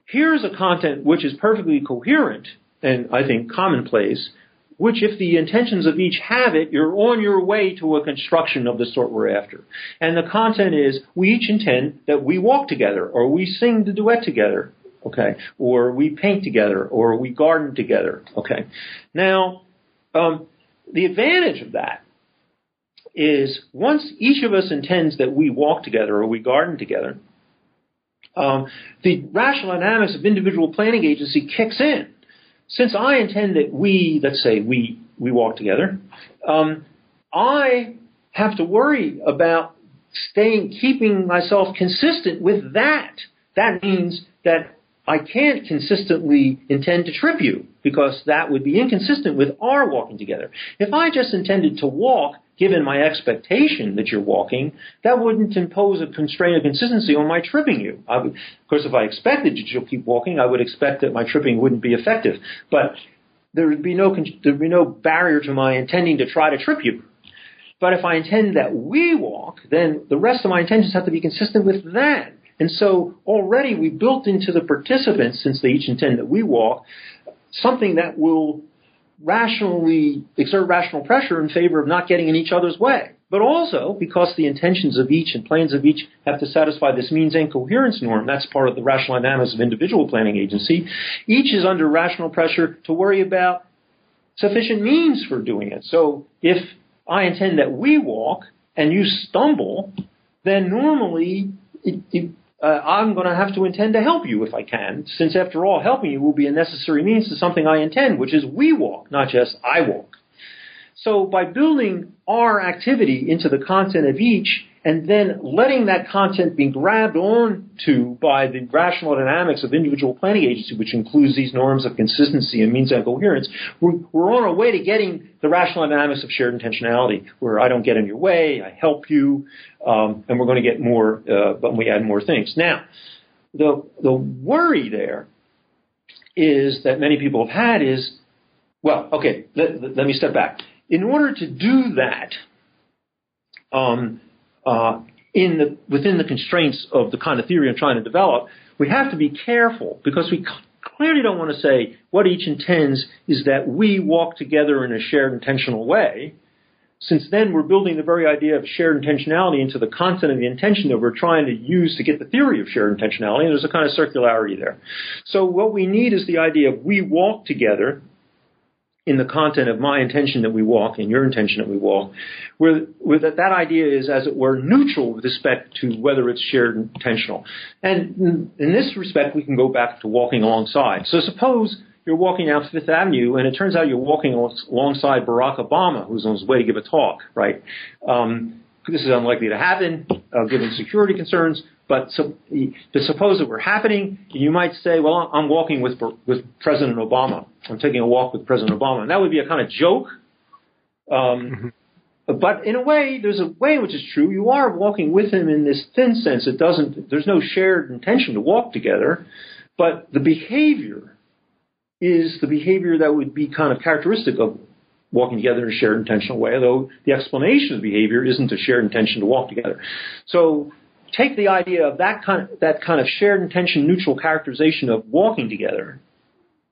Speaker 2: Here's a content which is perfectly coherent and I think commonplace, which if the intentions of each have it, you're on your way to a construction of the sort we're after. And the content is, we each intend that we walk together, or we sing the duet together, okay, or we paint together, or we garden together, okay. Now, um, the advantage of that is once each of us intends that we walk together or we garden together, um, the rational dynamics of individual planning agency kicks in since I intend that we, let's say we, we walk together, um, I have to worry about staying, keeping myself consistent with that. That means that I can't consistently intend to trip you because that would be inconsistent with our walking together. If I just intended to walk, given my expectation that you're walking, that wouldn't impose a constraint of consistency on my tripping you. Would, of course, if I expected you to keep walking, I would expect that my tripping wouldn't be effective. But there would be no there would be no barrier to my intending to try to trip you. But if I intend that we walk, then the rest of my intentions have to be consistent with that. And so already we built into the participants, since they each intend that we walk, something that will rationally exert rational pressure in favor of not getting in each other's way. But also because the intentions of each and plans of each have to satisfy this means and coherence norm, that's part of the rational dynamics of individual planning agency, each is under rational pressure to worry about sufficient means for doing it. So if I intend that we walk and you stumble, then normally it, it, uh, I'm going to have to intend to help you if I can, since after all, helping you will be a necessary means to something I intend, which is we walk, not just I walk. So by building our activity into the content of each, and then letting that content be grabbed onto by the rational dynamics of individual planning agency, which includes these norms of consistency and means and coherence, we're, we're on our way to getting the rational dynamics of shared intentionality, where I don't get in your way, I help you, um, and we're going to get more, uh, but we add more things. Now, the the worry there is that many people have had is, well, okay, let, let me step back. In order to do that, um, uh, in the, within the constraints of the kind of theory I'm trying to develop, we have to be careful because we clearly don't want to say what each intends is that we walk together in a shared intentional way, since then we're building the very idea of shared intentionality into the content of the intention that we're trying to use to get the theory of shared intentionality, and there's a kind of circularity there. So what we need is the idea of we walk together in the content of my intention that we walk and your intention that we walk, where, where that, that idea is, as it were, neutral with respect to whether it's shared intentional. And in this respect, we can go back to walking alongside. So suppose you're walking down Fifth Avenue, and it turns out you're walking alongside Barack Obama, who's on his way to give a talk, right? Um, this is unlikely to happen, uh, given security concerns. But, so, but suppose it were happening, you might say, well, I'm walking with, with President Obama. I'm taking a walk with President Obama. And that would be a kind of joke. Um, mm-hmm. But in a way, there's a way in which is true. You are walking with him in this thin sense. It doesn't, there's no shared intention to walk together. But the behavior is the behavior that would be kind of characteristic of walking together in a shared intentional way, though the explanation of the behavior isn't a shared intention to walk together. So take the idea of that kind of, that kind of shared intention neutral characterization of walking together,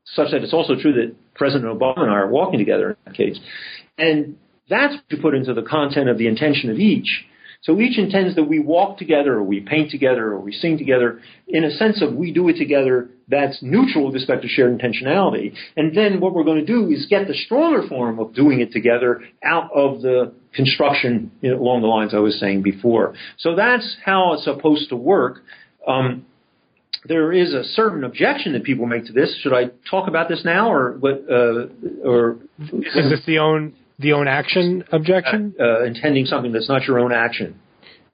Speaker 2: such that it's also true that President Obama and I are walking together in that case, and That's to put into the content of the intention of each. So each intends that we walk together, or we paint together, or we sing together, in a sense of we do it together that's neutral with respect to shared intentionality. And then what we're going to do is get the stronger form of doing it together out of the construction you know, along the lines I was saying before. So that's how it's supposed to work. Um, there is a certain objection that people make to this. Should I talk about this now, or what? Uh, or
Speaker 1: is this the own the own action objection?
Speaker 2: Uh, uh, intending something that's not your own action.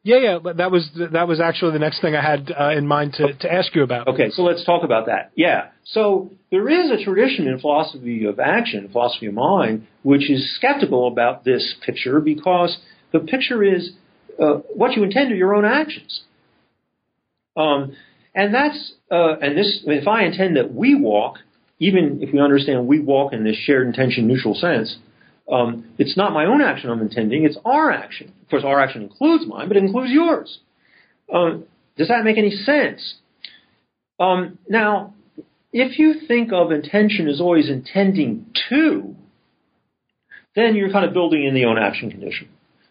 Speaker 1: Yeah, yeah, that was that was actually the next thing I had uh, in mind to, to ask you about.
Speaker 2: Okay, so let's talk about that. Yeah, so there is a tradition in philosophy of action, philosophy of mind, which is skeptical about this picture because the picture is uh, what you intend are your own actions. Um, and that's uh, and this if I intend that we walk, even if we understand we walk in this shared intention neutral sense, um, it's not my own action I'm intending, it's our action. Of course, our action includes mine, but it includes yours. Um, does that make any sense? Um, now, if you think of intention as always intending to, then you're kind of building in the own action condition.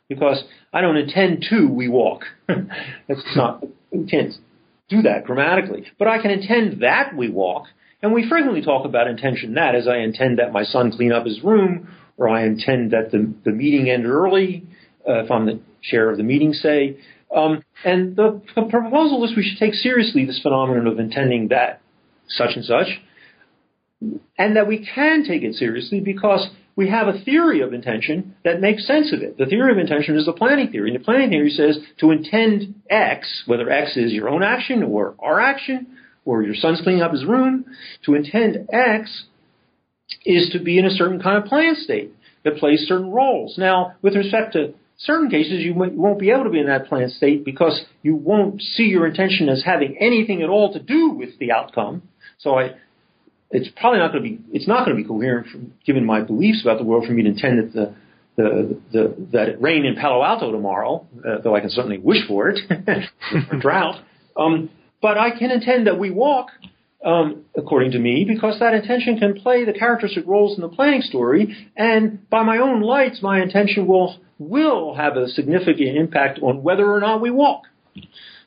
Speaker 2: Because I don't intend to we walk. [laughs] That's not, you can't do that grammatically. But I can intend that we walk, and we frequently talk about intention that as I intend that my son clean up his room, or I intend that the, the meeting end early, uh, if I'm the chair of the meeting, say. Um, and the, the proposal is we should take seriously this phenomenon of intending that such and such, and that we can take it seriously because we have a theory of intention that makes sense of it. The theory of intention is the planning theory. And the planning theory says to intend X, whether X is your own action or our action, or your son's cleaning up his room, to intend X is to be in a certain kind of plan state that plays certain roles. Now, with respect to certain cases, you won't be able to be in that plan state because you won't see your intention as having anything at all to do with the outcome. So I, it's probably not going to be it's not going to be coherent from, given my beliefs about the world for me to intend that the the, the that it rain in Palo Alto tomorrow, uh, though I can certainly wish for it, [laughs] for drought. Um, but I can intend that we walk, um, according to me, because that intention can play the characteristic roles in the planning story, and by my own lights, my intention will will have a significant impact on whether or not we walk.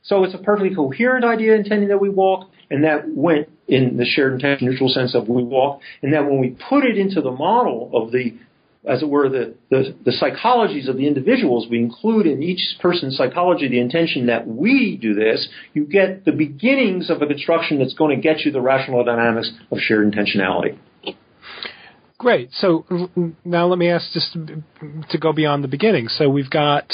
Speaker 2: So it's a perfectly coherent idea intending that we walk, and that went in the shared intention neutral sense of we walk, and that when we put it into the model of the, as it were, the, the, the psychologies of the individuals, we include in each person's psychology the intention that we do this, you get the beginnings of a construction that's going to get you the rational dynamics of shared intentionality.
Speaker 1: Great. So now let me ask just to go beyond the beginning. So we've got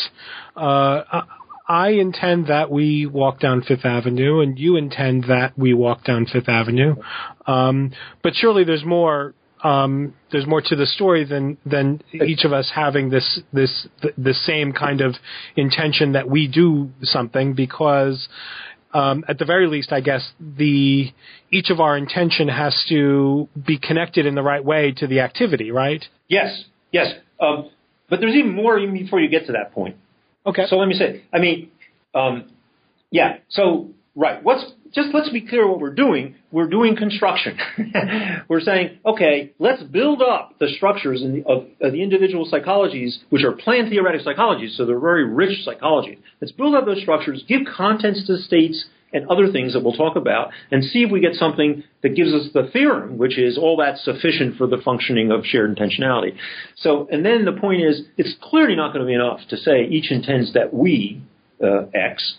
Speaker 1: uh, I intend that we walk down Fifth Avenue, and you intend that we walk down Fifth Avenue. Um, but surely there's more. Um, there's more to the story than than each of us having this this the, the same kind of intention that we do something because um, at the very least, I guess the each of our intention has to be connected in the right way to the activity, right?
Speaker 2: Yes, yes. Um, but there's even more even before you get to that point.
Speaker 1: Okay.
Speaker 2: So let me say, I mean, um, yeah. So right. What's just let's be clear what we're doing. We're doing construction. [laughs] we're saying, okay, let's build up the structures the, of, of, the individual psychologies, which are plan theoretic psychologies, so they're very rich psychology. Let's build up those structures, give contents to states and other things that we'll talk about, and see if we get something that gives us the theorem, which is all that's sufficient for the functioning of shared intentionality. So, and then the point is, it's clearly not going to be enough to say each intends that we, uh, X.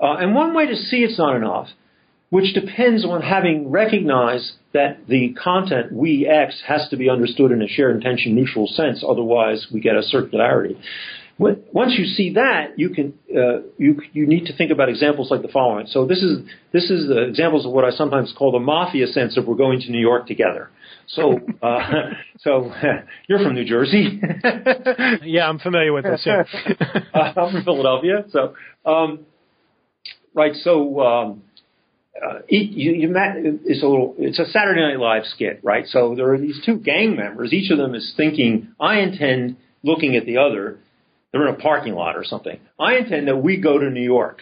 Speaker 2: Uh, and one way to see it's not enough, which depends on having recognized that the content we X has to be understood in a shared intention neutral sense, otherwise we get a circularity once you see that, you can uh, you you need to think about examples like the following. So this is this is the examples of what I sometimes call the mafia sense of we're going to New York together. So uh, [laughs] so [laughs] you're from New Jersey. [laughs]
Speaker 1: yeah, I'm familiar with this. Yeah.
Speaker 2: uh, I'm from Philadelphia. So um, right. So. Um, uh, you, you met, it's a little, it's a Saturday Night Live skit, right? So there are these two gang members. Each of them is thinking, I intend looking at the other they're in a parking lot or something. I intend that we go to New York.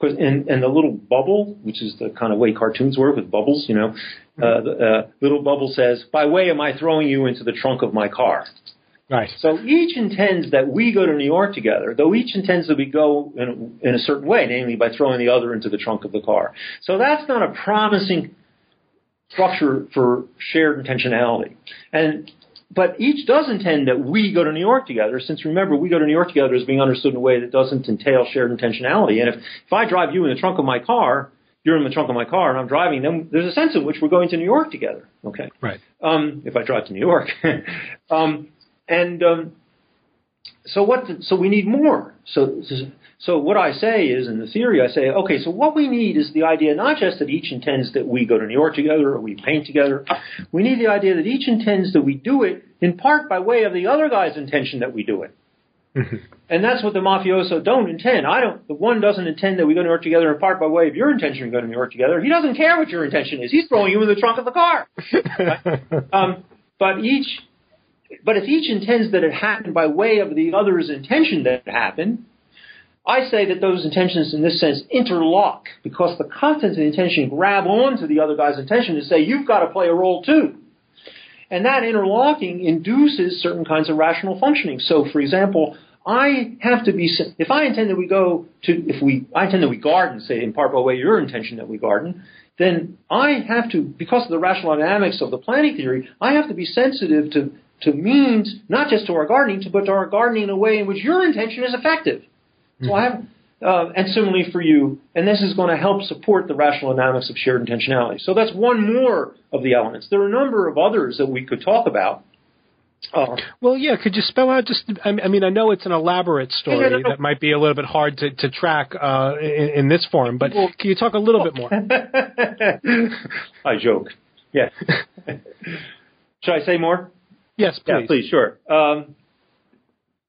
Speaker 2: Cause, and, and the little bubble, which is the kind of way cartoons work with bubbles, you know, uh, the uh, little bubble says, by way am I throwing you into the trunk of my car?
Speaker 1: Right.
Speaker 2: So each intends that we go to New York together, though each intends that we go in a, in a certain way, namely by throwing the other into the trunk of the car. So that's not a promising structure for shared intentionality. And but each does intend that we go to New York together, since remember, we go to New York together is being understood in a way that doesn't entail shared intentionality. And if, if I drive you in the trunk of my car, you're in the trunk of my car and I'm driving, then there's a sense in which we're going to New York together. Okay.
Speaker 1: Right.
Speaker 2: Um, if I drive to New York. [laughs] um, and um, so what? So we need more. So so what I say is, in the theory, I say, okay, so what we need is the idea not just that each intends that we go to New York together or we paint together. We need the idea that each intends that we do it in part by way of the other guy's intention that we do it. Mm-hmm. And that's what the mafioso don't intend. I don't. The one doesn't intend that we go to New York together in part by way of your intention to go to New York together. He doesn't care what your intention is. He's throwing you in the trunk of the car. [laughs] um, but each but if each intends that it happen by way of the other's intention that it happen, I say that those intentions, in this sense, interlock because the content of the intention grab onto the other guy's intention to say, you've got to play a role too. And that interlocking induces certain kinds of rational functioning. So, for example, I have to be, if I intend that we go to, if we, I intend that we garden, say, in part by way your intention that we garden, then I have to, because of the rational dynamics of the planning theory, I have to be sensitive to to means not just to our gardening, but to our gardening in a way in which your intention is effective. So I have, uh, and similarly for you, and this is going to help support the rational dynamics of shared intentionality. So that's one more of the elements. There are a number of others that we could talk about.
Speaker 1: Uh, well, yeah. Could you spell out just? I mean, I know it's an elaborate story no, no. that might be a little bit hard to, to track uh, in, in, this forum, but well, can you talk a little bit more? [laughs]
Speaker 2: I joke. Yeah. [laughs] Should I say more?
Speaker 1: Yes, please.
Speaker 2: Yeah, please, sure. Um,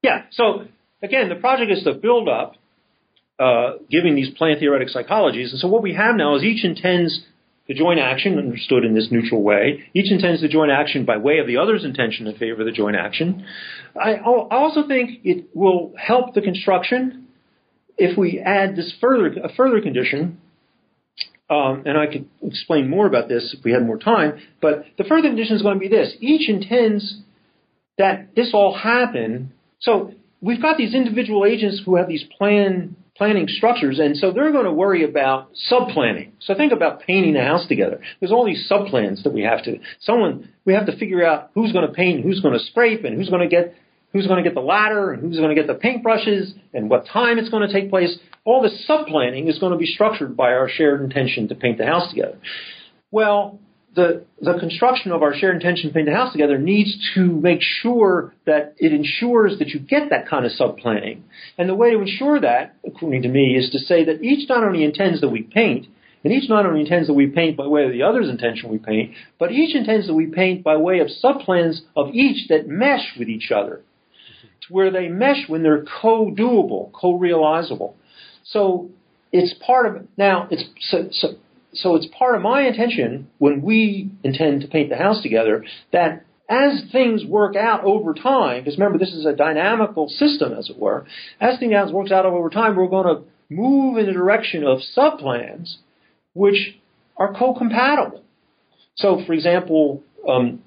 Speaker 2: yeah, so again, the project is to build up uh, giving these plan theoretic psychologies. And so what we have now is each intends to join action, understood in this neutral way. Each intends to join action by way of the other's intention in favor of the joint action. I, I also think it will help the construction if we add this further a further condition um, and I could explain more about this if we had more time, but the further condition is going to be this. Each intends that this all happen. So we've got these individual agents who have these plan planning structures, and so they're going to worry about subplanning. So think about painting a house together. There's all these subplans that we have to. Someone we have to figure out who's going to paint, who's going to scrape, and who's going to get who's going to get the ladder, and who's going to get the paintbrushes, and what time it's going to take place all this subplanning is going to be structured by our shared intention to paint the house together. Well, the, the construction of our shared intention to paint the house together needs to make sure that it ensures that you get that kind of subplanning. And the way to ensure that, according to me, is to say that each not only intends that we paint, and each not only intends that we paint by way of the other's intention we paint, but each intends that we paint by way of subplans of each that mesh with each other. It's where they mesh when they're co-doable, co-realizable. So it's part of now. It's so, so so it's part of my intention when we intend to paint the house together that as things work out over time, because remember this is a dynamical system, as it were. As things works out over time, we're going to move in the direction of subplans which are co-compatible. So, for example, um,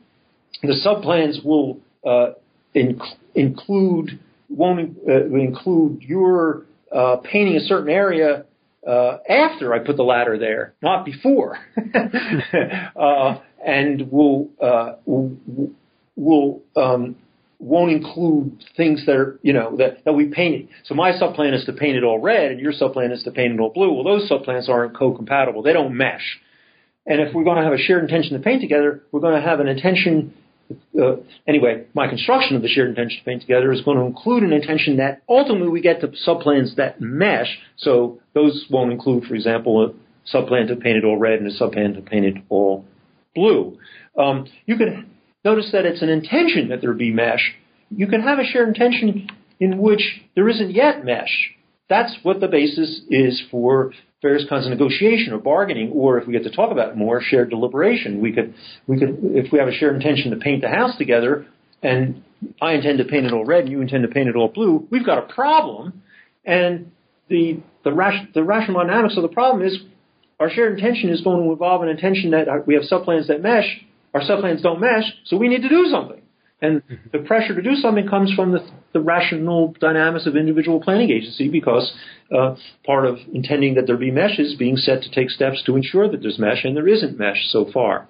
Speaker 2: the subplans will uh, inc- include won't uh, include your uh, painting a certain area uh, after I put the ladder there, not before. [laughs] uh, and will uh, will, um, won't include things that are you know that, that we painted. So my subplan is to paint it all red, and your subplan is to paint it all blue. Well, those subplans aren't co-compatible; they don't mesh. And if we're going to have a shared intention to paint together, we're going to have an intention uh, anyway, my construction of the shared intention to paint together is going to include an intention that ultimately we get to subplans that mesh. So those won't include, for example, a subplan to paint it all red and a subplan to paint it all blue. Um, you can notice that it's an intention that there be mesh. You can have a shared intention in which there isn't yet mesh. That's what the basis is for various kinds of negotiation or bargaining, or if we get to talk about it more, shared deliberation. We could, we could, if we have a shared intention to paint the house together, and I intend to paint it all red and you intend to paint it all blue, we've got a problem. And the the, ration, the rational dynamics of the problem is our shared intention is going to involve an intention that we have subplans that mesh. Our subplans don't mesh, so we need to do something. And mm-hmm. the pressure to do something comes from the, the rational dynamics of individual planning agency because uh, part of intending that there be mesh is being set to take steps to ensure that there's mesh, and there isn't mesh so far.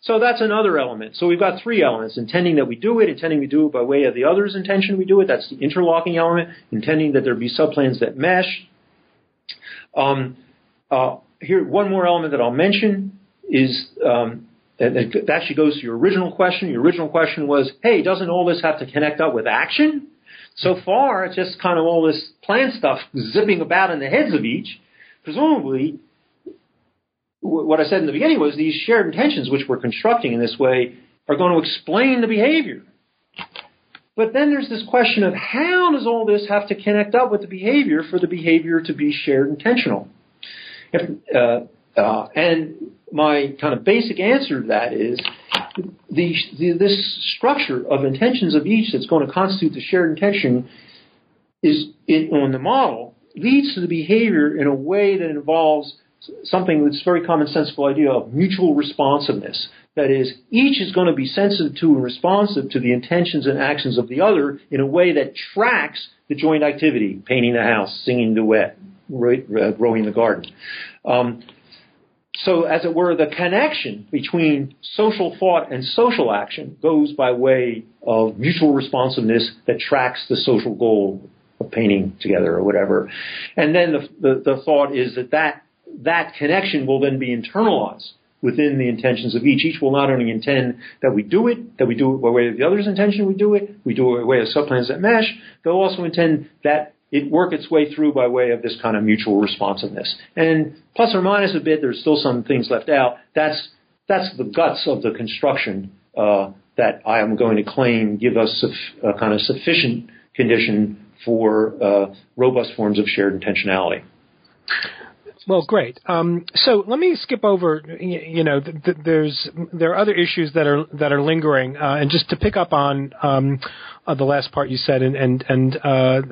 Speaker 2: So that's another element. So we've got three elements intending that we do it, intending we do it by way of the other's intention we do it. That's the interlocking element, intending that there be subplans that mesh. Um, uh, here, one more element that I'll mention is um, and that actually goes to your original question. Your original question was, hey, doesn't all this have to connect up with action? So far, it's just kind of all this plan stuff zipping about in the heads of each. Presumably, what I said in the beginning was these shared intentions, which we're constructing in this way, are going to explain the behavior. But then there's this question of how does all this have to connect up with the behavior for the behavior to be shared intentional? If, uh, uh, and my kind of basic answer to that is the, the, this structure of intentions of each that's going to constitute the shared intention is in, on the model leads to the behavior in a way that involves something that's very commonsensical idea of mutual responsiveness. That is, each is going to be sensitive to and responsive to the intentions and actions of the other in a way that tracks the joint activity, painting the house, singing duet, uh, growing the garden. Um, so, as it were, the connection between social thought and social action goes by way of mutual responsiveness that tracks the social goal of painting together or whatever. And then the, the, the thought is that, that that connection will then be internalized within the intentions of each. Each will not only intend that we do it, that we do it by way of the other's intention we do it, we do it by way of subplans that mesh, they'll also intend that it work its way through by way of this kind of mutual responsiveness. And plus or minus a bit, there's still some things left out. That's that's the guts of the construction uh, that I am going to claim give us a, kind of sufficient condition for uh, robust forms of shared intentionality.
Speaker 1: Well, great. Um, so let me skip over. You know, th- th- there's there are other issues that are that are lingering, uh, and just to pick up on um, uh, the last part you said, and and and uh,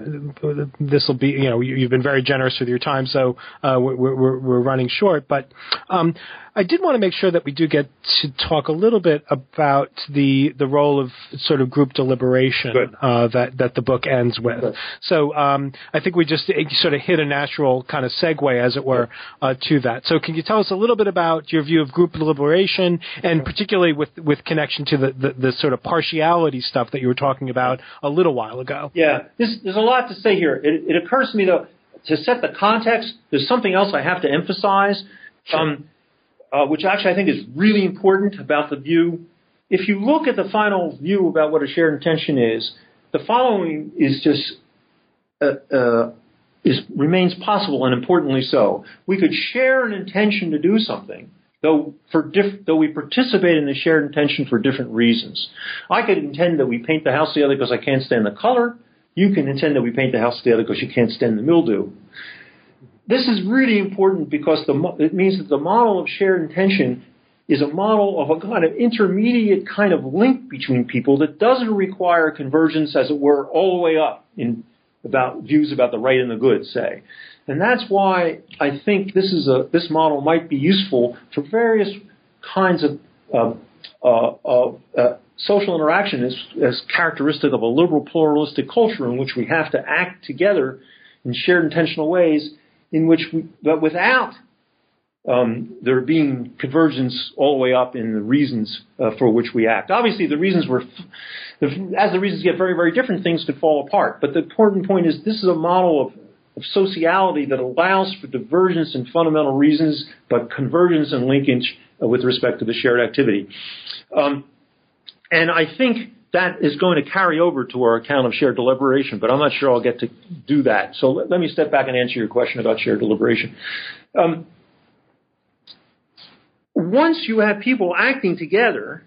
Speaker 1: this will be you know you, have been very generous with your time, so uh, we're, we're, we're running short. But um, I did want to make sure that we do get to talk a little bit about the the role of sort of group deliberation uh, that that the book ends with. Good. So um, I think we just sort of hit a natural kind of segue, as it were, uh, to that. So can you tell us a little bit about your view of group deliberation, and particularly with with connection to the the, the sort of partiality stuff that you were talking about? About a little while ago.
Speaker 2: Yeah, there's, there's a lot to say here. It, it, occurs to me, though, to set the context, there's something else I have to emphasize, sure. um, uh, which actually I think is really important about the view. If you look at the final view about what a shared intention is, the following is just uh, uh, is remains possible and importantly so. We could share an intention to do something, though for diff- though we participate in the shared intention for different reasons. I could intend that we paint the house together because I can't stand the color. You can intend that we paint the house together because you can't stand the mildew. This is really important because the, it means that the model of shared intention is a model of a kind of intermediate kind of link between people that doesn't require convergence, as it were, all the way up in about views about the right and the good, say. And that's why I think this is a this model might be useful for various kinds of uh, uh, uh, social interaction as, as characteristic of a liberal pluralistic culture in which we have to act together in shared intentional ways, in which we, but without um, there being convergence all the way up in the reasons uh, for which we act. Obviously, the reasons were, as the reasons get very, very different, things could fall apart. But the important point is this is a model of of sociality that allows for divergence in fundamental reasons, but convergence and linkage uh, with respect to the shared activity. Um, and I think that is going to carry over to our account of shared deliberation, but I'm not sure I'll get to do that. So let, let me step back and answer your question about shared deliberation. Um, once you have people acting together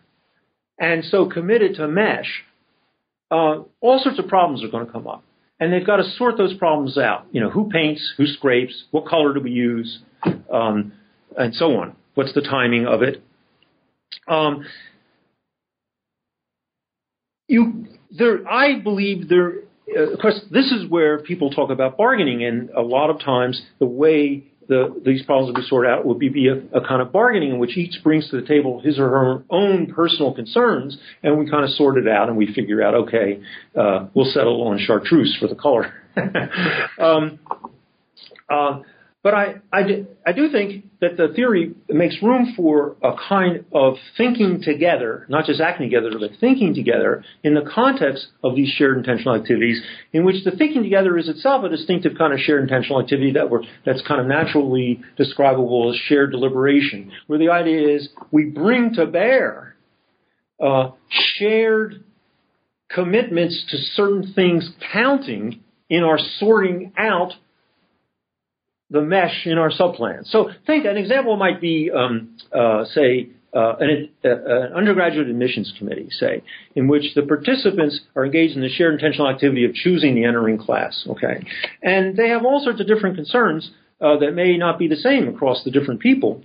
Speaker 2: and so committed to mesh, uh, all sorts of problems are going to come up and they've got to sort those problems out. You know, who paints, who scrapes, what color do we use, um, and so on. What's the timing of it? Um, you, there, I believe there. Uh, of course, this is where people talk about bargaining, and a lot of times the way the, these problems would be sorted out would be, be a, a, kind of bargaining in which each brings to the table his or her own personal concerns, and we kind of sort it out and we figure out, okay, uh, we'll settle on chartreuse for the color. [laughs] um, uh, but I, I, do, I do think that the theory makes room for a kind of thinking together, not just acting together, but thinking together in the context of these shared intentional activities, in which the thinking together is itself a distinctive kind of shared intentional activity that we're, that's kind of naturally describable as shared deliberation, where the idea is we bring to bear uh, shared commitments to certain things counting in our sorting out the mesh in our subplan. So think an example might be, um, uh, say, uh, an, uh, an, undergraduate admissions committee, say, in which the participants are engaged in the shared intentional activity of choosing the entering class. Okay, and they have all sorts of different concerns uh, that may not be the same across the different people.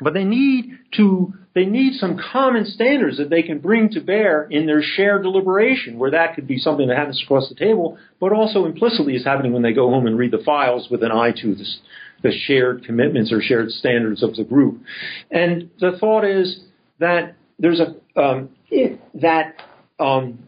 Speaker 2: But they need to, they need some common standards that they can bring to bear in their shared deliberation, where that could be something that happens across the table, but also implicitly is happening when they go home and read the files with an eye to the shared commitments or shared standards of the group. And the thought is that there's a, um, that, um,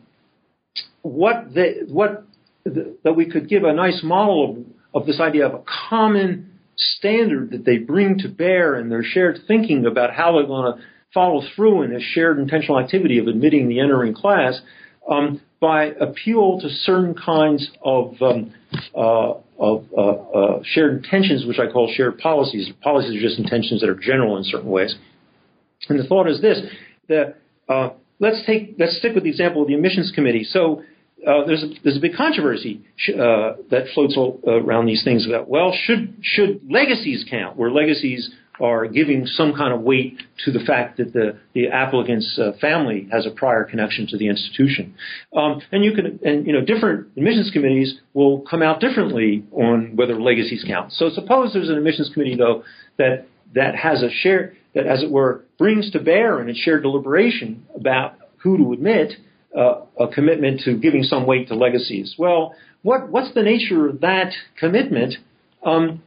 Speaker 2: what the, what the, that we could give a nice model of, of this idea of a common standard that they bring to bear in their shared thinking about how they're going to follow through in this shared intentional activity of admitting the entering class um, by appeal to certain kinds of, um, uh, of uh, uh, shared intentions, which I call shared policies. Policies are just intentions that are general in certain ways. And the thought is this: that uh, let's take let's stick with the example of the admissions committee. So uh, there's a, there's a big controversy uh, that floats all, around these things about well should should legacies count where legacies are giving some kind of weight to the fact that the the applicant's uh, family has a prior connection to the institution um, and you can and you know different admissions committees will come out differently on whether legacies count so suppose there's an admissions committee though that that has a share that as it were brings to bear in its shared deliberation about who to admit uh, a commitment to giving some weight to legacies. Well, what, what's the nature of that commitment? Um,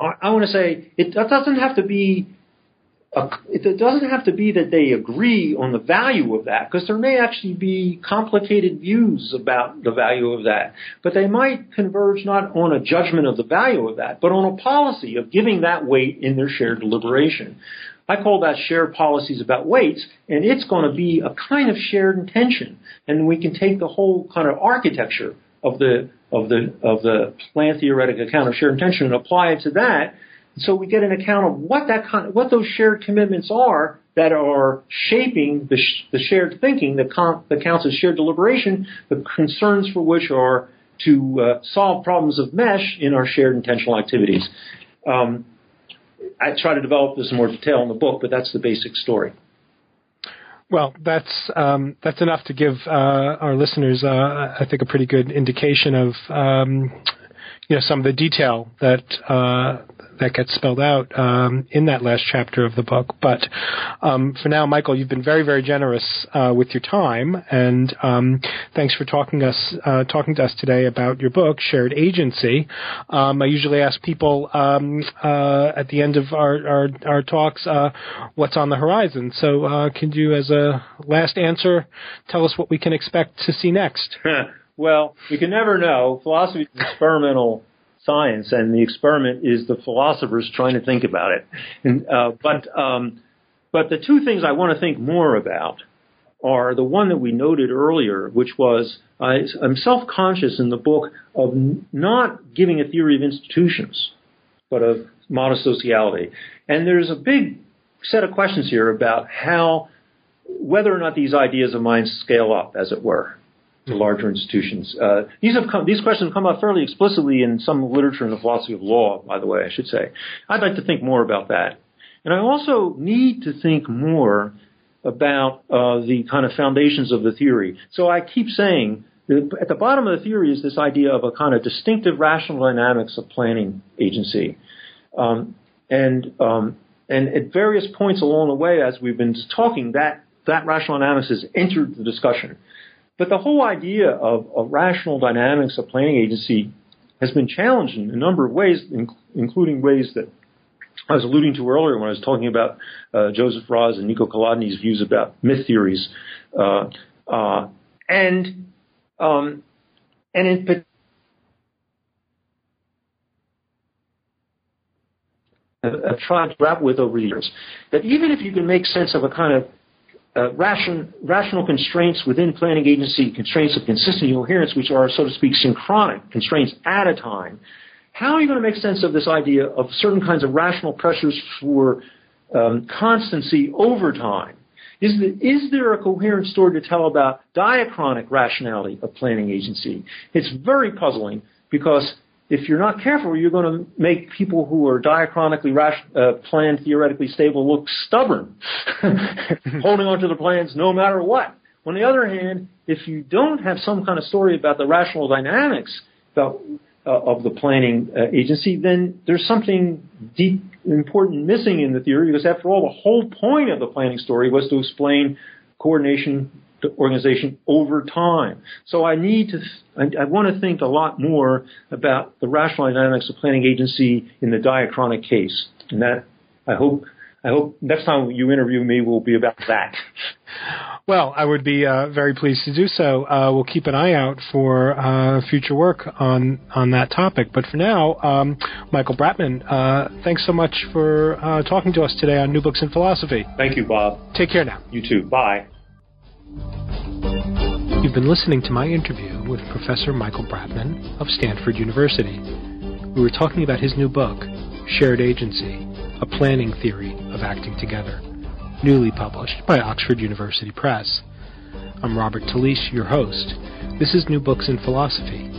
Speaker 2: I, want to say it doesn't have to be. A, it doesn't have to be that they agree on the value of that, because there may actually be complicated views about the value of that. But they might converge not on a judgment of the value of that, but on a policy of giving that weight in their shared deliberation. I call that shared policies about weights, and it's going to be a kind of shared intention. And we can take the whole kind of architecture of the of the of the plan theoretic account of shared intention and apply it to that. So we get an account of what that kind, what those shared commitments are that are shaping the, sh- the shared thinking that, con- that counts as shared deliberation, the concerns for which are to uh, solve problems of mesh in our shared intentional activities. Um, I try to develop this in more detail in the book, but that's the basic story.
Speaker 1: Well, that's um, that's enough to give uh, our listeners, uh, I think, a pretty good indication of um, you know some of the detail that uh, that gets spelled out um, in that last chapter of the book. But um, for now, Michael, you've been very, very generous uh, with your time, and um, thanks for talking us uh, talking to us today about your book, Shared Agency. Um, I usually ask people um, uh, at the end of our our, our talks uh, what's on the horizon. So, uh, can you, as a last answer, tell us what we can expect to see next? [laughs]
Speaker 2: well, you can never know. Philosophy is experimental science, and the experiment is the philosophers trying to think about it. And, uh, but um, but the two things I want to think more about are the one that we noted earlier, which was I, I'm self-conscious in the book of not giving a theory of institutions, but of modest sociality. And there's a big set of questions here about how whether or not these ideas of mine scale up, as it were to larger institutions. Uh, these have come, these questions have come up fairly explicitly in some literature in the philosophy of law, by the way, I should say. I'd like to think more about that. And I also need to think more about uh, the kind of foundations of the theory. So I keep saying that at the bottom of the theory is this idea of a kind of distinctive rational dynamics of planning agency. Um, and um, and at various points along the way, as we've been talking, that that rational dynamics has entered the discussion. But the whole idea of, of rational dynamics of planning agency has been challenged in a number of ways, including ways that I was alluding to earlier when I was talking about uh, Joseph Raz and Niko Kolodny's views about myth theories, uh, uh, and um, and in I've tried to grapple with over the years. That even if you can make sense of a kind of uh, ration, rational constraints within planning agency, constraints of consistency and coherence, which are, so to speak, synchronic constraints at a time, how are you going to make sense of this idea of certain kinds of rational pressures for um, constancy over time? Is, the, is there a coherent story to tell about diachronic rationality of planning agency? It's very puzzling because if you're not careful, you're going to make people who are diachronically ration, uh, planned, theoretically stable, look stubborn, [laughs] holding on to the plans no matter what. On the other hand, if you don't have some kind of story about the rational dynamics about uh, of the planning uh, agency, then there's something deep, important missing in the theory because after all, the whole point of the planning story was to explain coordination organization over time. So I need to, I, I, want to think a lot more about the rational dynamics of planning agency in the diachronic case. And that, I hope, I hope next time you interview me will be about that. [laughs]
Speaker 1: Well, I would be uh, very pleased to do so. Uh, we'll keep an eye out for uh, future work on on that topic. But for now, um, Michael Bratman, uh, thanks so much for uh, talking to us today on New Books in Philosophy.
Speaker 2: Thank you, Bob.
Speaker 1: Take care now.
Speaker 2: You too. Bye.
Speaker 1: You've been listening to my interview with Professor Michael Bratman of Stanford University. We were talking about his new book, Shared Agency, a planning theory of acting together newly published by Oxford University Press. I'm Robert Talisse, your host. This is New Books in Philosophy.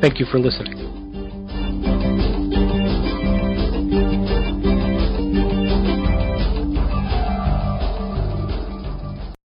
Speaker 1: Thank you for listening.